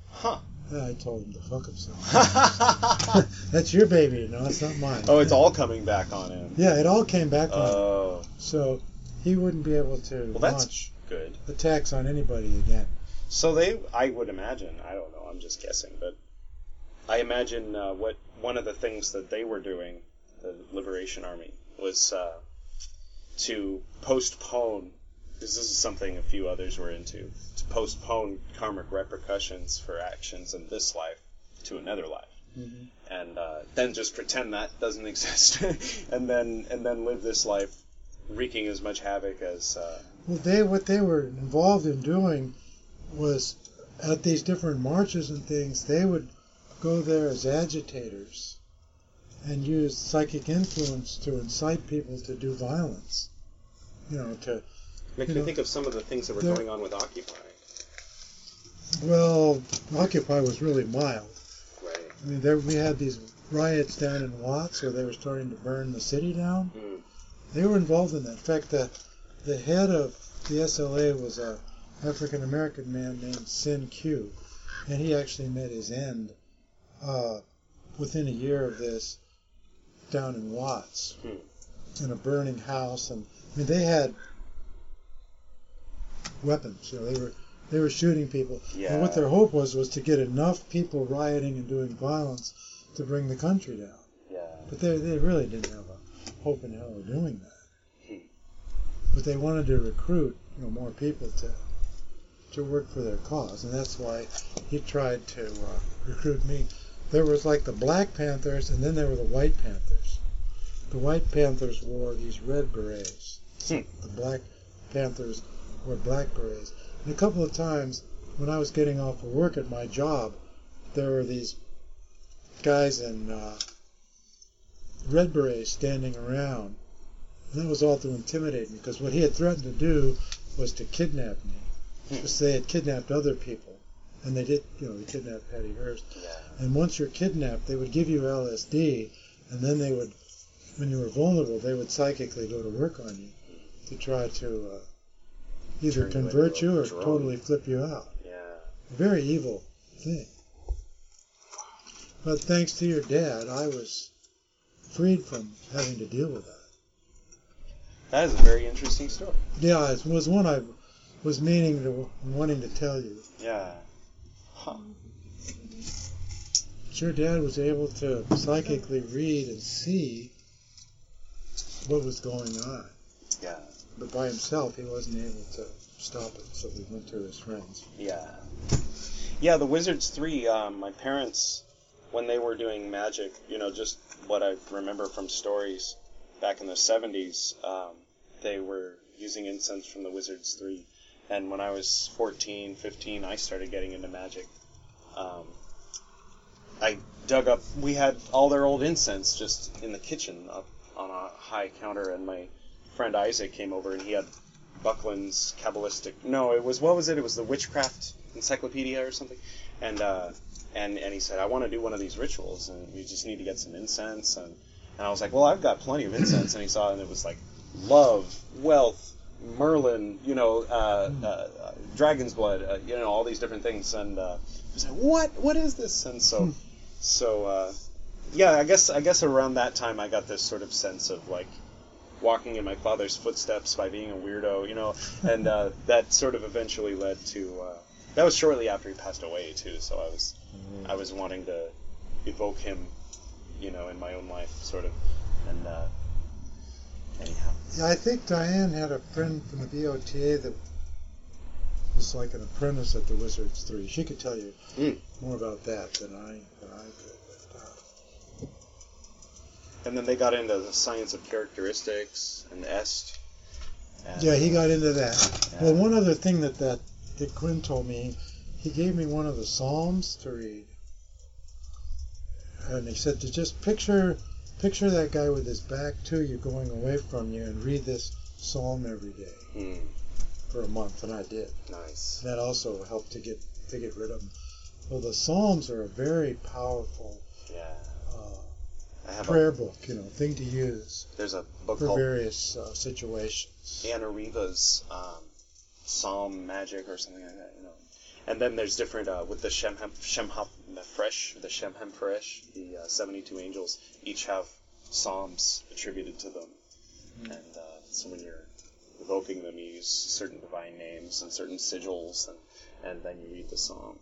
Huh. And I told him to fuck himself. That's your baby, you know, it's not mine. oh, it's all coming back on him. Yeah, it all came back on him. Oh, So he wouldn't be able to well, that's launch good. attacks on anybody again. So they, I would imagine, I don't know, I'm just guessing, but I imagine uh, what one of the things that they were doing, the Liberation Army, was uh, to postpone. Because this is something a few others were into to postpone karmic repercussions for actions in this life to another life, Mhm. and uh, then just pretend that doesn't exist, and then and then live this life wreaking as much havoc as uh, Well, they what they were involved in doing was at these different marches and things, they would go there as agitators and use psychic influence to incite people to do violence. You know, to Makes me know, think of some of the things that were going on with Occupy. well, Occupy was really mild. Right. I mean, there we had these riots down in Watts where they were starting to burn the city down. Mm. They were involved in that. In fact, the the head of the SLA was a African American man named Cinque, and he actually met his end uh, within a year of this down in Watts Hmm. in a burning house. And I mean, they had weapons. You know, they were they were shooting people. Yeah. And what their hope was was to get enough people rioting and doing violence to bring the country down. Yeah. But they, they really didn't have a hope in hell of doing that. But they wanted to recruit you know, more people to to work for their cause, and that's why he tried to uh, recruit me. there was like the Black Panthers, and then there were the White Panthers. The White Panthers wore these red berets. Hmm. The Black Panthers wore black berets. And a couple of times when I was getting off of work at my job, there were these guys in uh, red berets standing around. And that was all to intimidate me because what he had threatened to do was to kidnap me. Hmm. Because they had kidnapped other people. And they did, you know, they kidnapped Patty Hearst. Yeah. And once you're kidnapped, they would give you LSD, and then they would, when you were vulnerable, they would psychically go to work on you to try to uh, either Turn convert into you or drone. totally flip you out. Yeah. A very evil thing. But thanks to your dad, I was freed from having to deal with that. That is a very interesting story. Yeah, it was one I was meaning to, wanting to tell you. Yeah. Huh. Your dad was able to psychically read and see what was going on. Yeah. But by himself, he wasn't able to stop it, so he went to his friends. Yeah. Yeah, the Wizards 3, um, my parents, when they were doing magic, you know, just what I remember from stories back in the 70s, um, they were using incense from the Wizards 3. And when I was 14, 15, I started getting into magic. Um, I dug up, we had all their old incense just in the kitchen up on a high counter, and my friend Isaac came over and he had Buckland's Kabbalistic. No, it was what was it? It was the Witchcraft Encyclopedia or something. And uh, and and he said, I want to do one of these rituals, and we just need to get some incense. And and I was like, well, I've got plenty of incense. And he saw, it and it was like love, wealth, Merlin, you know, uh, uh, uh, dragon's blood, uh, you know, all these different things. And uh, I was like, what? What is this? And so so uh, yeah, I guess I guess around that time I got this sort of sense of like walking in my father's footsteps by being a weirdo, you know, and uh, that sort of eventually led to uh, that was shortly after he passed away too. So I was I was wanting to evoke him, you know, in my own life, sort of, and uh, anyhow, Yeah, I think Diane had a friend from the BOTA that was like an apprentice at the Wizards 3. She could tell you Mm. more about that than I, than I could. But, uh, and then they got into the science of characteristics and est. And, yeah, he got into that. Yeah. Well, one other thing that, that Dick Quinn told me, he gave me one of the Psalms to read. And he said to just picture picture that guy with his back to you going away from you and read this psalm every day Mm, for a month and I did. nice. That also helped to get to get rid of them. Well, the Psalms are a very powerful Yeah, uh, I have prayer a, book, you know, thing to use there's a book for called various uh, situations. Anna Riva's um, Psalm Magic or something like that, you know. And then there's different uh, with the Shemhem Shemham Fresh, the Shemhamphorash, the uh, 72 angels each have psalms attributed to them, and uh, so when you're evoking them, you use certain divine names and certain sigils, and and then you read the psalm.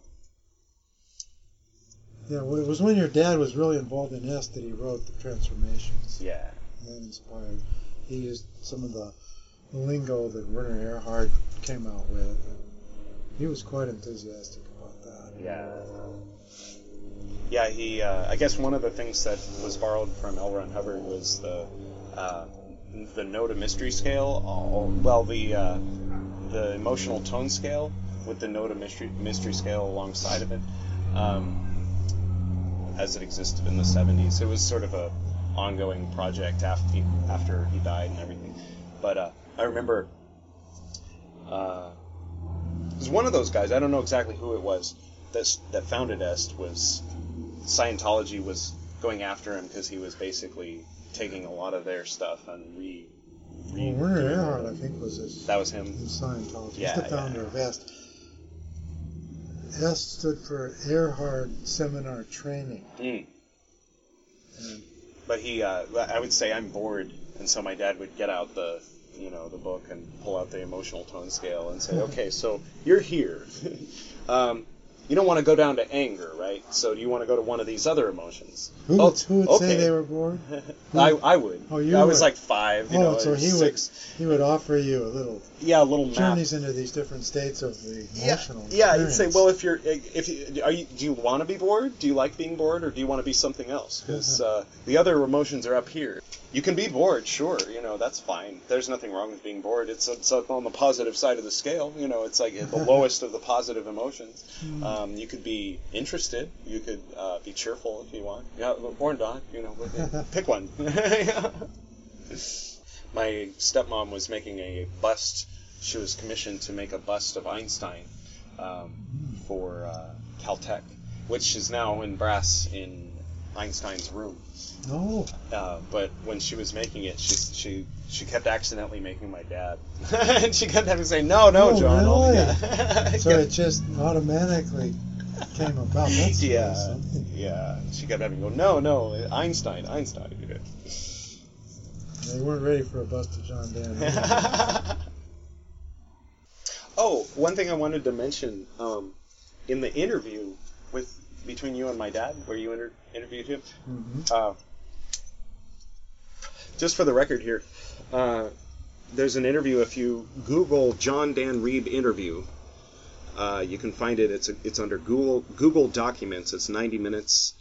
Yeah, well, it was when your dad was really involved in est that he wrote the transformations. Yeah, And that inspired. He used some of the lingo that Werner Erhard came out with. And he was quite enthusiastic about that. yeah. Yeah, he. Uh, I guess one of the things that was borrowed from L. Ron Hubbard was the uh, the Know to Mystery scale. All, well, the uh, the emotional tone scale with the Noda mystery mystery scale alongside of it, um, as it existed in the '70s. It was sort of a ongoing project after he, after he died and everything. But uh, I remember. It was one of those guys. I don't know exactly who it was that that founded Est. Was Scientology was going after him because he was basically taking a lot of their stuff and re. re Well, Werner Erhard, I think, was his, that was him. his Scientologist. Yeah, He's the founder yeah. of EST. EST stood for Erhard Seminar Training. Mm. And But he, uh, I would say I'm bored, and so my dad would get out the, you know, the book and pull out the emotional tone scale and say, okay, so you're here. um, you don't want to go down to anger, right? So do you want to go to one of these other emotions? Who Oh, would, who would okay. say they were bored? I, I would. Oh, you I was like five, you oh, know, so he six. would he would offer you a little Yeah, a little map. journeys into these different states of the Yeah, emotional. yeah. You'd say, well, if you're, if you, are you, do you want to be bored? Do you like being bored, or do you want to be something else? Because uh, the other emotions are up here. You can be bored, sure. You know, that's fine. There's nothing wrong with being bored. It's it's on the positive side of the scale. You know, it's like the lowest of the positive emotions. Hmm. Um, you could be interested. You could uh, be cheerful if you want. Yeah, or not. You know, pick one. My stepmom was making a bust. She was commissioned to make a bust of Einstein um, for uh, Caltech, which is now in brass in Einstein's room. No, Uh, but when she was making it, she she she kept accidentally making my dad, and she kept having to say, "No, no, Oh, John." Really? Yeah. so it just automatically came about. That's yeah, something. yeah. She kept having to go, "No, no, Einstein, Einstein." They weren't ready for a bust of John Dan. oh, one thing I wanted to mention um, in the interview with between you and my dad, where you inter- interviewed him. hmm Uh, just for the record here, uh, there's an interview. If you Google John Dan Reeb interview, uh, you can find it. It's a, it's under Google Google Documents. It's 90 minutes.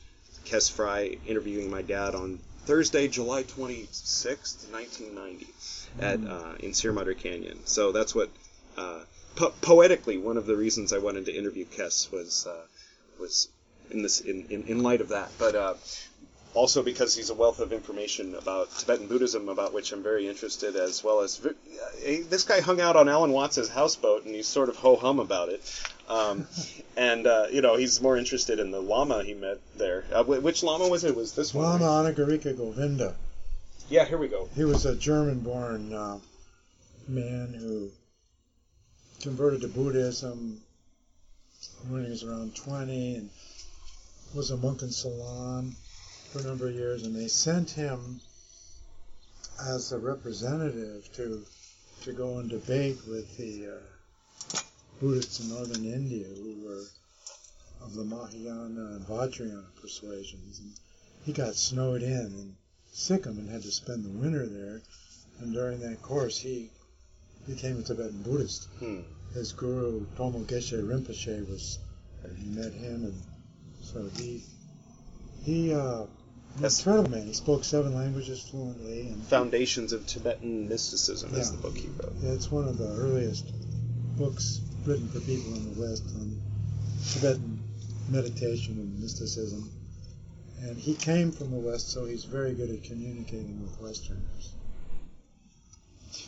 Kes Fry interviewing my dad on Thursday, July 26th, 1990, at uh, in Sierra Madre Canyon. So that's what uh, po- poetically one of the reasons I wanted to interview Kes was uh, was in this in, in, in light of that. But uh, also because he's a wealth of information about Tibetan Buddhism, about which I'm very interested, as well as uh, this guy hung out on Alan Watts's houseboat, and he's sort of ho hum about it. Um, and uh, you know, he's more interested in the lama he met there. Uh, which lama was it? Was this one? Lama right? Anagarika Govinda. Yeah, here we go. He was a German-born uh, man who converted to Buddhism when he was around 20 and was a monk in Ceylon for a number of years. And they sent him as a representative to to go and debate with the uh, Buddhists in northern India who were of the Mahayana and Vajrayana persuasions. And he got snowed in in Sikkim and had to spend the winter there. And during that course, he became a Tibetan Buddhist. Hmm. His guru, Tomo Geshe Rinpoche, was, he met him, and so he, he, uh, incredible man. He spoke seven languages fluently, and Foundations of Tibetan Mysticism is the book he wrote. it's one of the earliest books written for people in the West on Tibetan meditation and mysticism. And he came from the West, so he's very good at communicating with Westerners.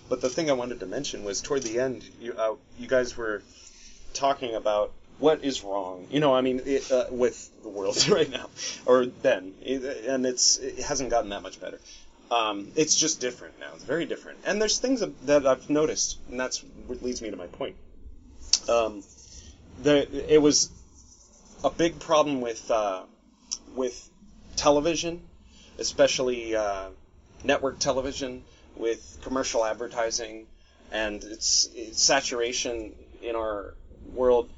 But the thing I wanted to mention was toward the end, you uh, you guys were talking about what is wrong. You know, I mean, it, uh, with the world right now, or then, it, and it's it hasn't gotten that much better. Um, it's just different now. It's very different. And there's things that- I've noticed, and that's what leads me to my point. Um, it was a big problem with uh, with television, especially uh, network television, with commercial advertising, and its, its saturation in our world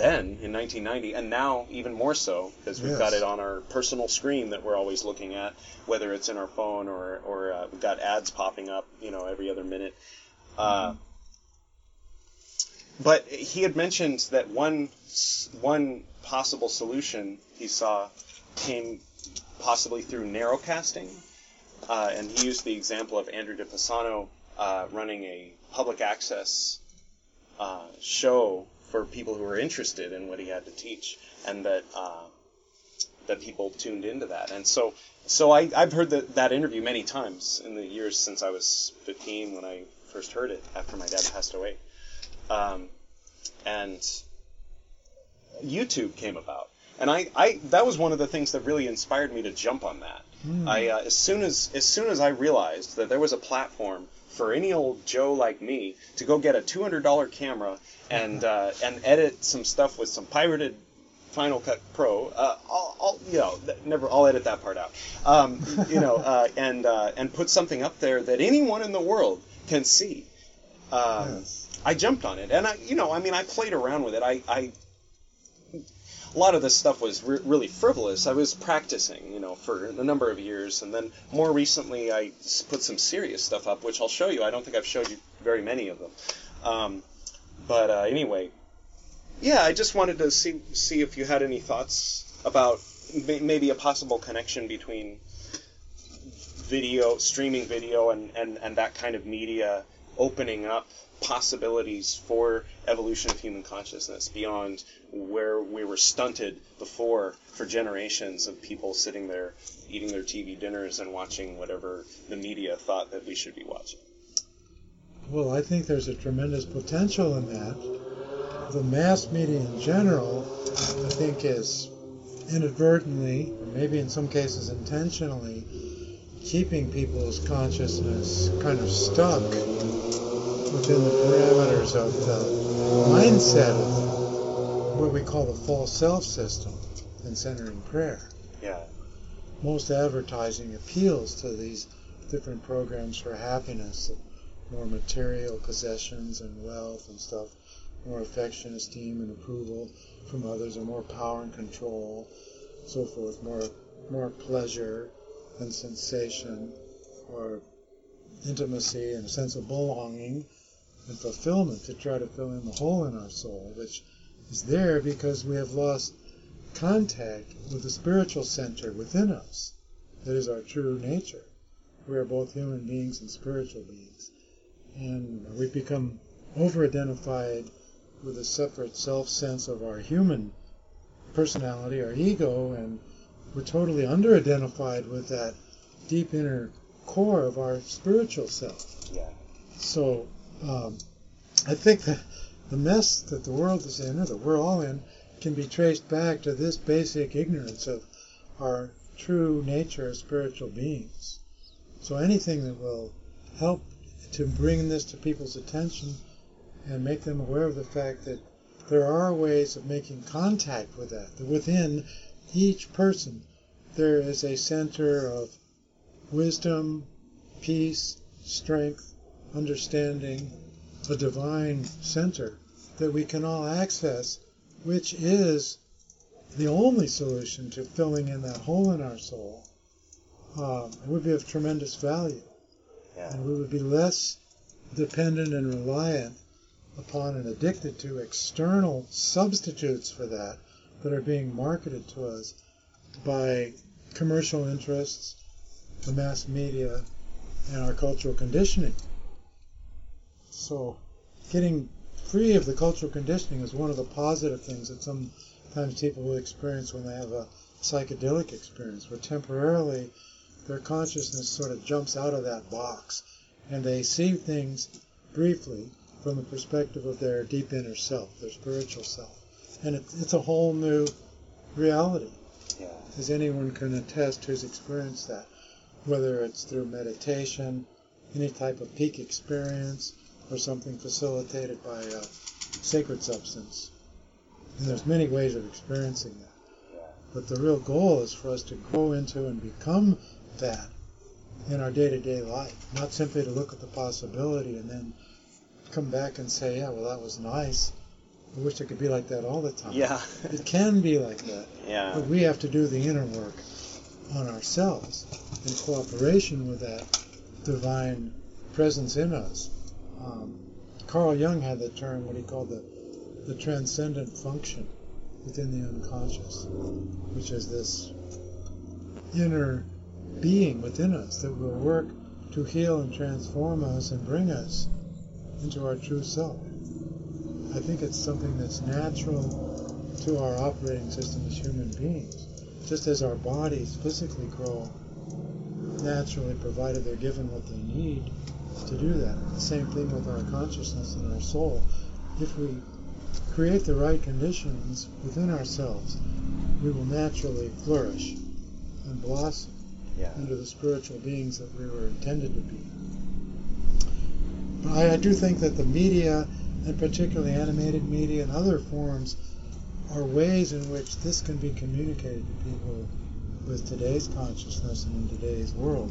then in 1990, and now even more so because we've got it on our personal screen that we're always looking at, whether it's in our phone or or uh, we've got ads popping up, you know, every other minute. Uh, but he had mentioned that one one possible solution he saw came possibly through narrowcasting, uh, and he used the example of Andrew De Pisano uh, running a public access uh, show for people who were interested in what he had to teach, and that uh, that people tuned into that. And so, so I, I've heard that, that interview many times in the years since I was 15 when I first heard it after my dad passed away. Um, and YouTube came about. And I, I, that was one of the things that really inspired me to jump on that. I, uh, as soon as, as soon as I realized that there was a platform for any old Joe like me to go get a $200 camera and, uh, and edit some stuff with some pirated Final Cut Pro. Uh, I'll, I'll, you know, never. I'll edit that part out. Um, you know, uh, and uh, and put something up there that anyone in the world can see. Um, Yes. I jumped on it, and I, you know, I mean, I played around with it. I, I, a lot of this stuff was re- really frivolous. I was practicing, you know, for a number of years, and then more recently I put some serious stuff up, which I'll show you. I don't think I've showed you very many of them. Um, but uh, anyway, yeah, I just wanted to see see if you had any thoughts about may- maybe a possible connection between video, streaming video, and, and, and that kind of media opening up possibilities for evolution of human consciousness beyond where we were stunted before for generations of people sitting there eating their TV dinners and watching whatever the media thought that we should be watching. Well, I think there's a tremendous potential in that. The mass media in general, I think, is inadvertently, or maybe in some cases intentionally, keeping people's consciousness kind of stuck within the parameters of the mindset of what we call the false self system and centering prayer. Yeah. Most advertising appeals to these different programs for happiness, more material possessions and wealth and stuff, more affection, esteem, and approval from others, or more power and control, so forth, more more pleasure and sensation, or intimacy and a sense of belonging and fulfillment to try to fill in the hole in our soul, which is there because we have lost contact with the spiritual center within us. That is our true nature. We are both human beings and spiritual beings. And we've become over identified with a separate self sense of our human personality, our ego, and we're totally under identified with that deep inner core of our spiritual self. Yeah. So um, I think that the mess that the world is in, or that we're all in, can be traced back to this basic ignorance of our true nature as spiritual beings. So anything that will help to bring this to people's attention and make them aware of the fact that there are ways of making contact with that, that within each person there is a center of wisdom, peace, strength, understanding, a divine center that we can all access, which is the only solution to filling in that hole in our soul. Um, it would be of tremendous value, Yeah. and we would be less dependent and reliant upon and addicted to external substitutes for that that are being marketed to us by commercial interests, the mass media, and our cultural conditioning. So, getting free of the cultural conditioning is one of the positive things that sometimes people will experience when they have a psychedelic experience, where temporarily their consciousness sort of jumps out of that box and they see things briefly from the perspective of their deep inner self, their spiritual self. And it, it's a whole new reality, Yeah. as anyone can attest who's experienced that, whether it's through meditation, any type of peak experience, or something facilitated by a sacred substance. And there's many ways of experiencing that. But the real goal is for us to grow into and become that in our day-to-day life, not simply to look at the possibility and then come back and say, yeah, well, that was nice. I wish it could be like that all the time. Yeah. It can be like that, yeah. but we have to do the inner work on ourselves in cooperation with that divine presence in us. Um, Carl Jung had the term, what he called the, the transcendent function within the unconscious, which is this inner being within us that will work to heal and transform us and bring us into our true self. I think it's something that's natural to our operating system as human beings. Just as our bodies physically grow naturally, provided they're given what they need to do that. The same thing with our consciousness and our soul. If we create the right conditions within ourselves, we will naturally flourish and blossom Yeah. into the spiritual beings that we were intended to be. But I, I do think that the media, and particularly animated media and other forms, are ways in which this can be communicated to people with today's consciousness and in today's world.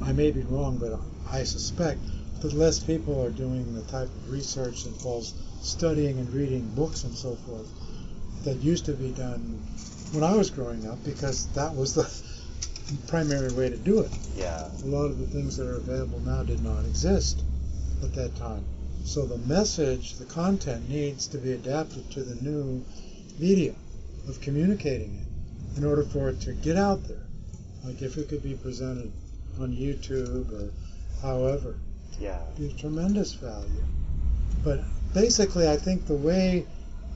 I may be wrong, but I suspect that less people are doing the type of research that involves studying and reading books and so forth, that used to be done when I was growing up because that was the primary way to do it. Yeah. A lot of the things that are available now did not exist at that time. So the message, the content needs to be adapted to the new media of communicating it in order for it to get out there. Like if it could be presented on YouTube or however, Yeah. be of tremendous value. But basically, I think the way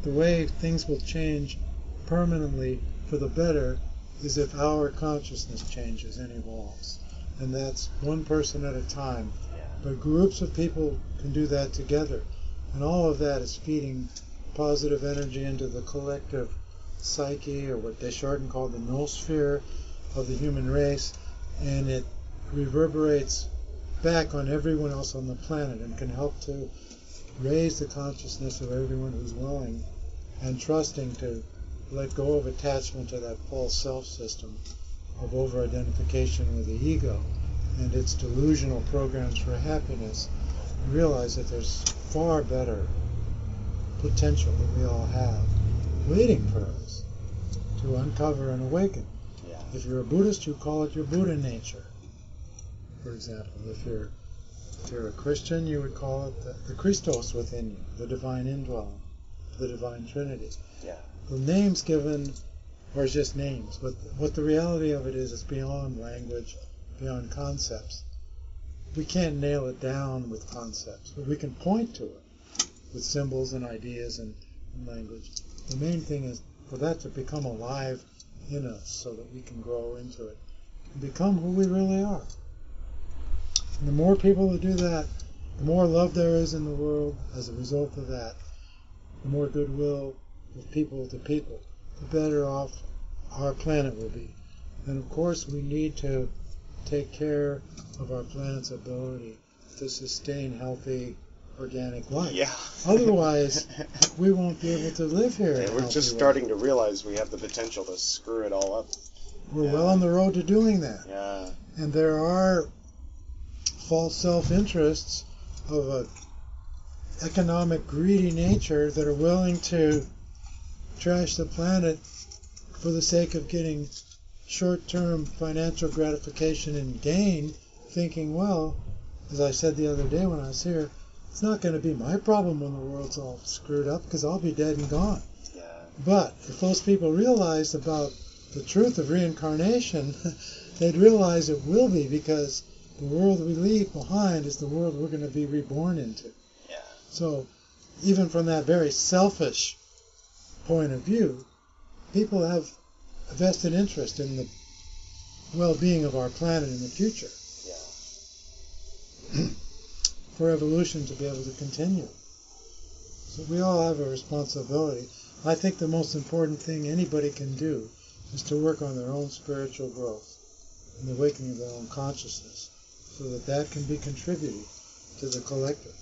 the way things will change permanently for the better is if our consciousness changes and evolves, and that's one person at a time. Yeah. But groups of people can do that together, and all of that is feeding positive energy into the collective psyche, or what de Chardin called the noosphere of the human race, and it reverberates back on everyone else on the planet and can help to raise the consciousness of everyone who's willing and trusting to let go of attachment to that false self system of over identification with the ego and its delusional programs for happiness and realize that there's far better potential that we all have waiting for us to uncover and awaken. Yeah. If you're a Buddhist, you call it your Buddha nature. For example, if you're if you're a Christian, you would call it the, the Christos within you, the divine indwelling, the divine Trinity. Yeah. The names given are just names, but what the reality of it is, it's beyond language, beyond concepts. We can't nail it down with concepts, but we can point to it with symbols and ideas and, and language. The main thing is for that to become alive in us so that we can grow into it and become who we really are. And the more people that do that, the more love there is in the world as a result of that, the more goodwill of people to people, the better off our planet will be. And of course, we need to take care of our planet's ability to sustain healthy organic life. Yeah. Otherwise, we won't be able to live here. Yeah, we're just way. starting to realize we have the potential to screw it all up. We're yeah. well on the road to doing that. Yeah. And there are false self-interests of a economic greedy nature that are willing to trash the planet for the sake of getting short-term financial gratification and gain, thinking, well, as I said the other day when I was here, it's not going to be my problem when the world's all screwed up because I'll be dead and gone. Yeah. But if those people realized about the truth of reincarnation, they'd realize it will be because the world we leave behind is the world we're going to be reborn into. Yeah. So, even from that very selfish point of view, people have a vested interest in the well-being of our planet in the future Yeah. for evolution to be able to continue. So we all have a responsibility. I think the most important thing anybody can do is to work on their own spiritual growth and the awakening of their own consciousness so that that can be contributed to the collective.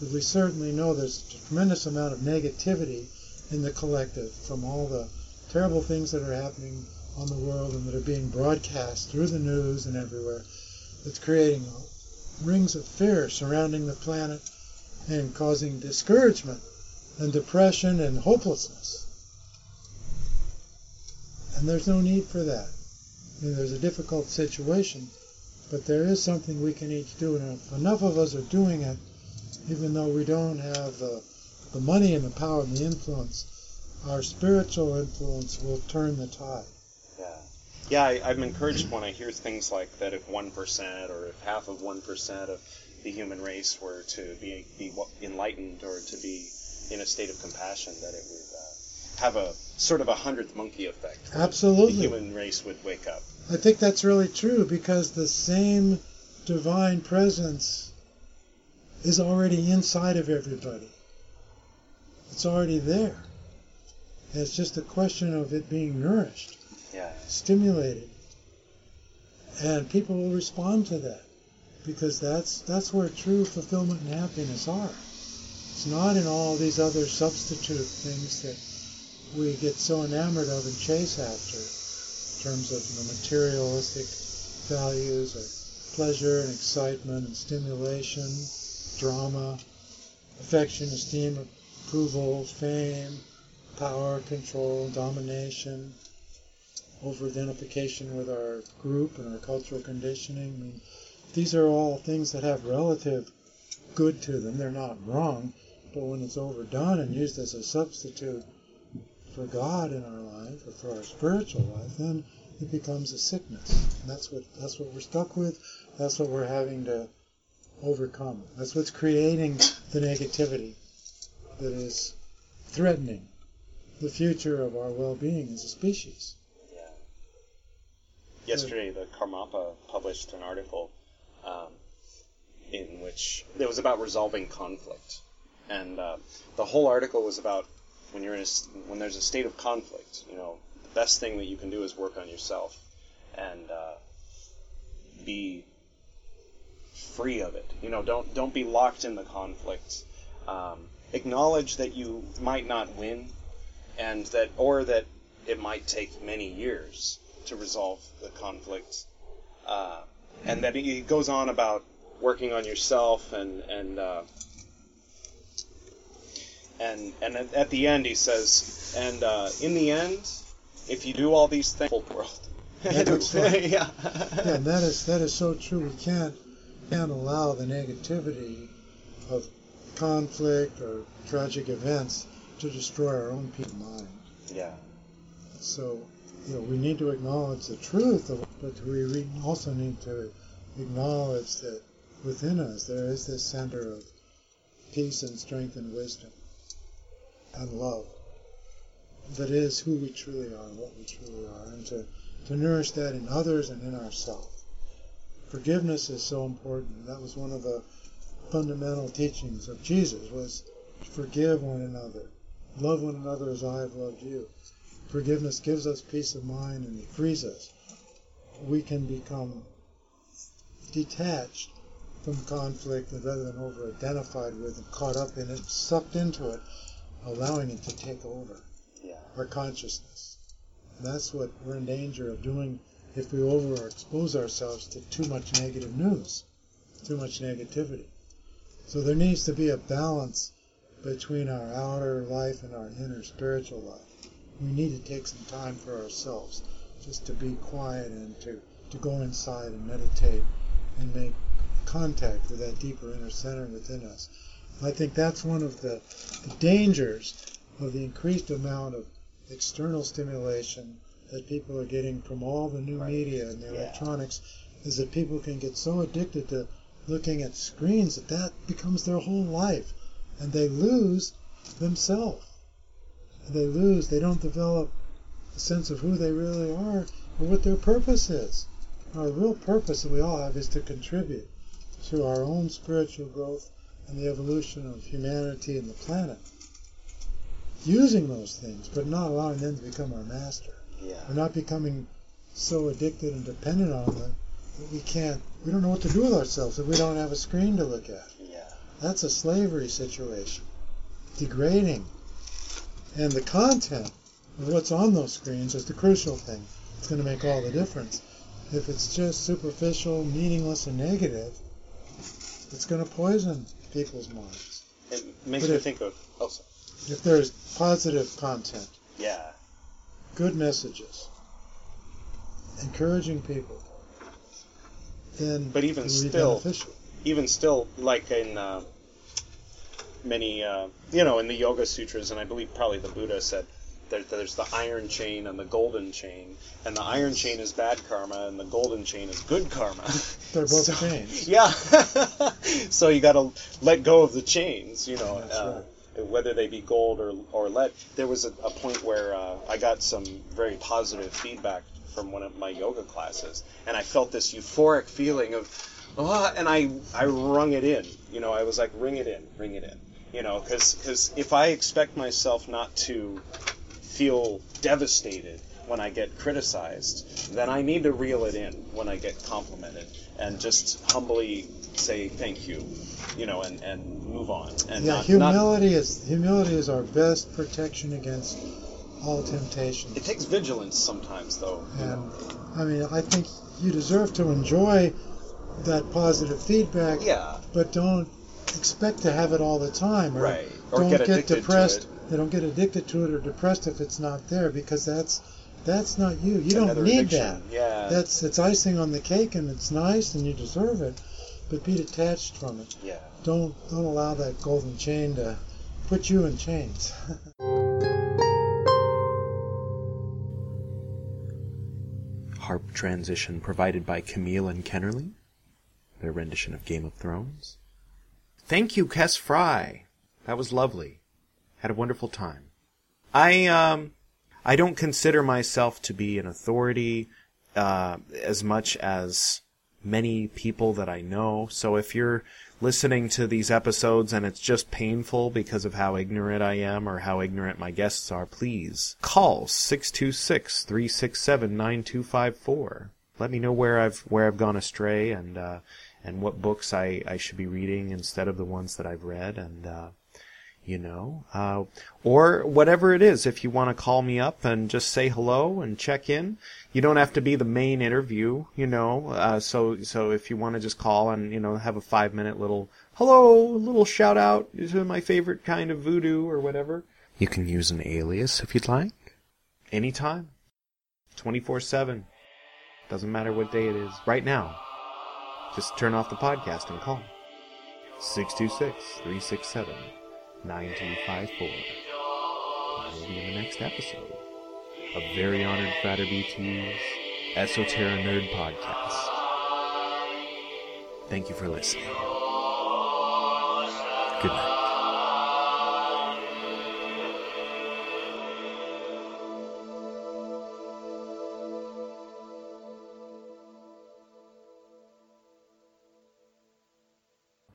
But we certainly know there's a tremendous amount of negativity in the collective from all the terrible things that are happening on the world and that are being broadcast through the news and everywhere that's creating rings of fear surrounding the planet and causing discouragement and depression and hopelessness. And there's no need for that. I mean, there's a difficult situation, but there is something we can each do. And if enough of us are doing it, even though we don't have the, the money and the power and the influence, our spiritual influence will turn the tide. Yeah. Yeah, I, I'm encouraged when I hear things like that if 1% or if half of 1% of the human race were to be, be enlightened or to be in a state of compassion, that it would uh, have a sort of a hundredth monkey effect. Absolutely. The human race would wake up. I think that's really true because the same divine presence is already inside of everybody. It's already there. And it's just a question of it being nourished, Yeah. stimulated. And people will respond to that because that's that's where true fulfillment and happiness are. It's not in all these other substitute things that we get so enamored of and chase after terms of the materialistic values or pleasure and excitement and stimulation, drama, affection, esteem, approval, fame, power, control, domination, over identification with our group and our cultural conditioning. I mean, these are all things that have relative good to them. They're not wrong, but when it's overdone and used as a substitute for God in our life or for our spiritual life, then it becomes a sickness. And that's what that's what we're stuck with. That's what we're having to overcome. That's what's creating the negativity that is threatening the future of our well-being as a species. Yeah. Yesterday, the Karmapa published an article um, in which it was about resolving conflict, and uh, the whole article was about when you're in a, when there's a state of conflict. You know, the best thing that you can do is work on yourself and uh, be free of it. You know, don't don't be locked in the conflict. Um, acknowledge that you might not win, and that or that it might take many years to resolve the conflict. Uh, and that he goes on about working on yourself and and uh, and and at, at the end he says, and uh, in the end, if you do all these things, whole world. Yeah. That is that is so true. We can't can't allow the negativity of conflict or tragic events to destroy our own peace of mind. yeah. So, you know, we need to acknowledge the truth of but we re- also need to acknowledge that within us there is this center of peace and strength and wisdom and love that is who we truly are, what we truly are, and to, to nourish that in others and in ourselves. Forgiveness is so important. That was one of the fundamental teachings of Jesus was forgive one another. Love one another as I have loved you. Forgiveness gives us peace of mind and it frees us. We can become detached from conflict rather than over identified with and caught up in it, sucked into it, allowing it to take over Yeah. our consciousness. And that's what we're in danger of doing if we overexpose ourselves to too much negative news, too much negativity. So there needs to be a balance between our outer life and our inner spiritual life. We need to take some time for ourselves, just to be quiet and to, to go inside and meditate and make contact with that deeper inner center within us. I think that's one of the, the dangers of the increased amount of external stimulation that people are getting from all the new Right. media and the Yeah. electronics is that people can get so addicted to looking at screens that that becomes their whole life and they lose themselves. They lose, they don't develop a sense of who they really are or what their purpose is. Our real purpose that we all have is to contribute to our own spiritual growth and the evolution of humanity and the planet. Using those things, but not allowing them to become our master. Yeah. We're not becoming so addicted and dependent on them that we can't, we don't know what to do with ourselves if we don't have a screen to look at. Yeah. That's a slavery situation. Degrading. And the content of what's on those screens is the crucial thing. It's going to make all the difference. If it's just superficial, meaningless, and negative, it's going to poison people's minds. It makes But me if- think of. Sorry. If there's positive content, Yeah. good messages, encouraging people, then But even it will be still- beneficial. even still, like in uh, many, uh, you know, in the Yoga Sutras, and I believe probably the Buddha said there, there's the iron chain and the golden chain, and the iron chain is bad karma, and the golden chain is good karma. They're both So- chains. Yeah. so you got to let go of the chains, you know. Uh, Whether they be gold or, or lead. There was a, a point where uh, I got some very positive feedback from one of my yoga classes, and I felt this euphoric feeling of, oh, and I, I wrung it in. You know, I was like, ring it in, ring it in. You know, because if I expect myself not to feel devastated when I get criticized, then I need to reel it in when I get complimented and just humbly say thank you, you know, and, and move on. And yeah, not, not, humility is humility is our best protection against all temptation. it takes vigilance sometimes, though. you And know. I mean, I think you deserve to enjoy that positive feedback, Yeah, but don't expect to have it all the time. Or right. Or don't get get, depressed. They don't get addicted to it or depressed if it's not there because that's that's not you. You don't Another need addiction. that. Yeah. That's it's icing on the cake and it's nice and you deserve it, but be detached from it. yeah. Don't don't allow that golden chain to put you in chains. Harp transition provided by Camille and Kennerly, their rendition of Game of Thrones. Thank you, Kess Fry. That was lovely. Had a wonderful time. I um I don't consider myself to be an authority uh, as much as many people that I know. So if you're listening to these episodes and it's just painful because of how ignorant I am or how ignorant my guests are, please call 626-367-9254. Let me know where I've where I've gone astray and uh, and what books I, I should be reading instead of the ones that I've read and uh, you know, uh, or whatever it is. If you want to call me up and just say hello and check in, you don't have to be the main interview, you know. Uh, so, so if you want to just call and you know have a five minute little hello, little shout out to my favorite kind of voodoo or whatever, you can use an alias if you'd like. Anytime, twenty four seven. Doesn't matter what day it is. Right now, just turn off the podcast and call. 626 367 9254. We'll be in the next episode of Very Honored Frater BT's Esoterra Nerd Podcast. Thank you for listening. Good night.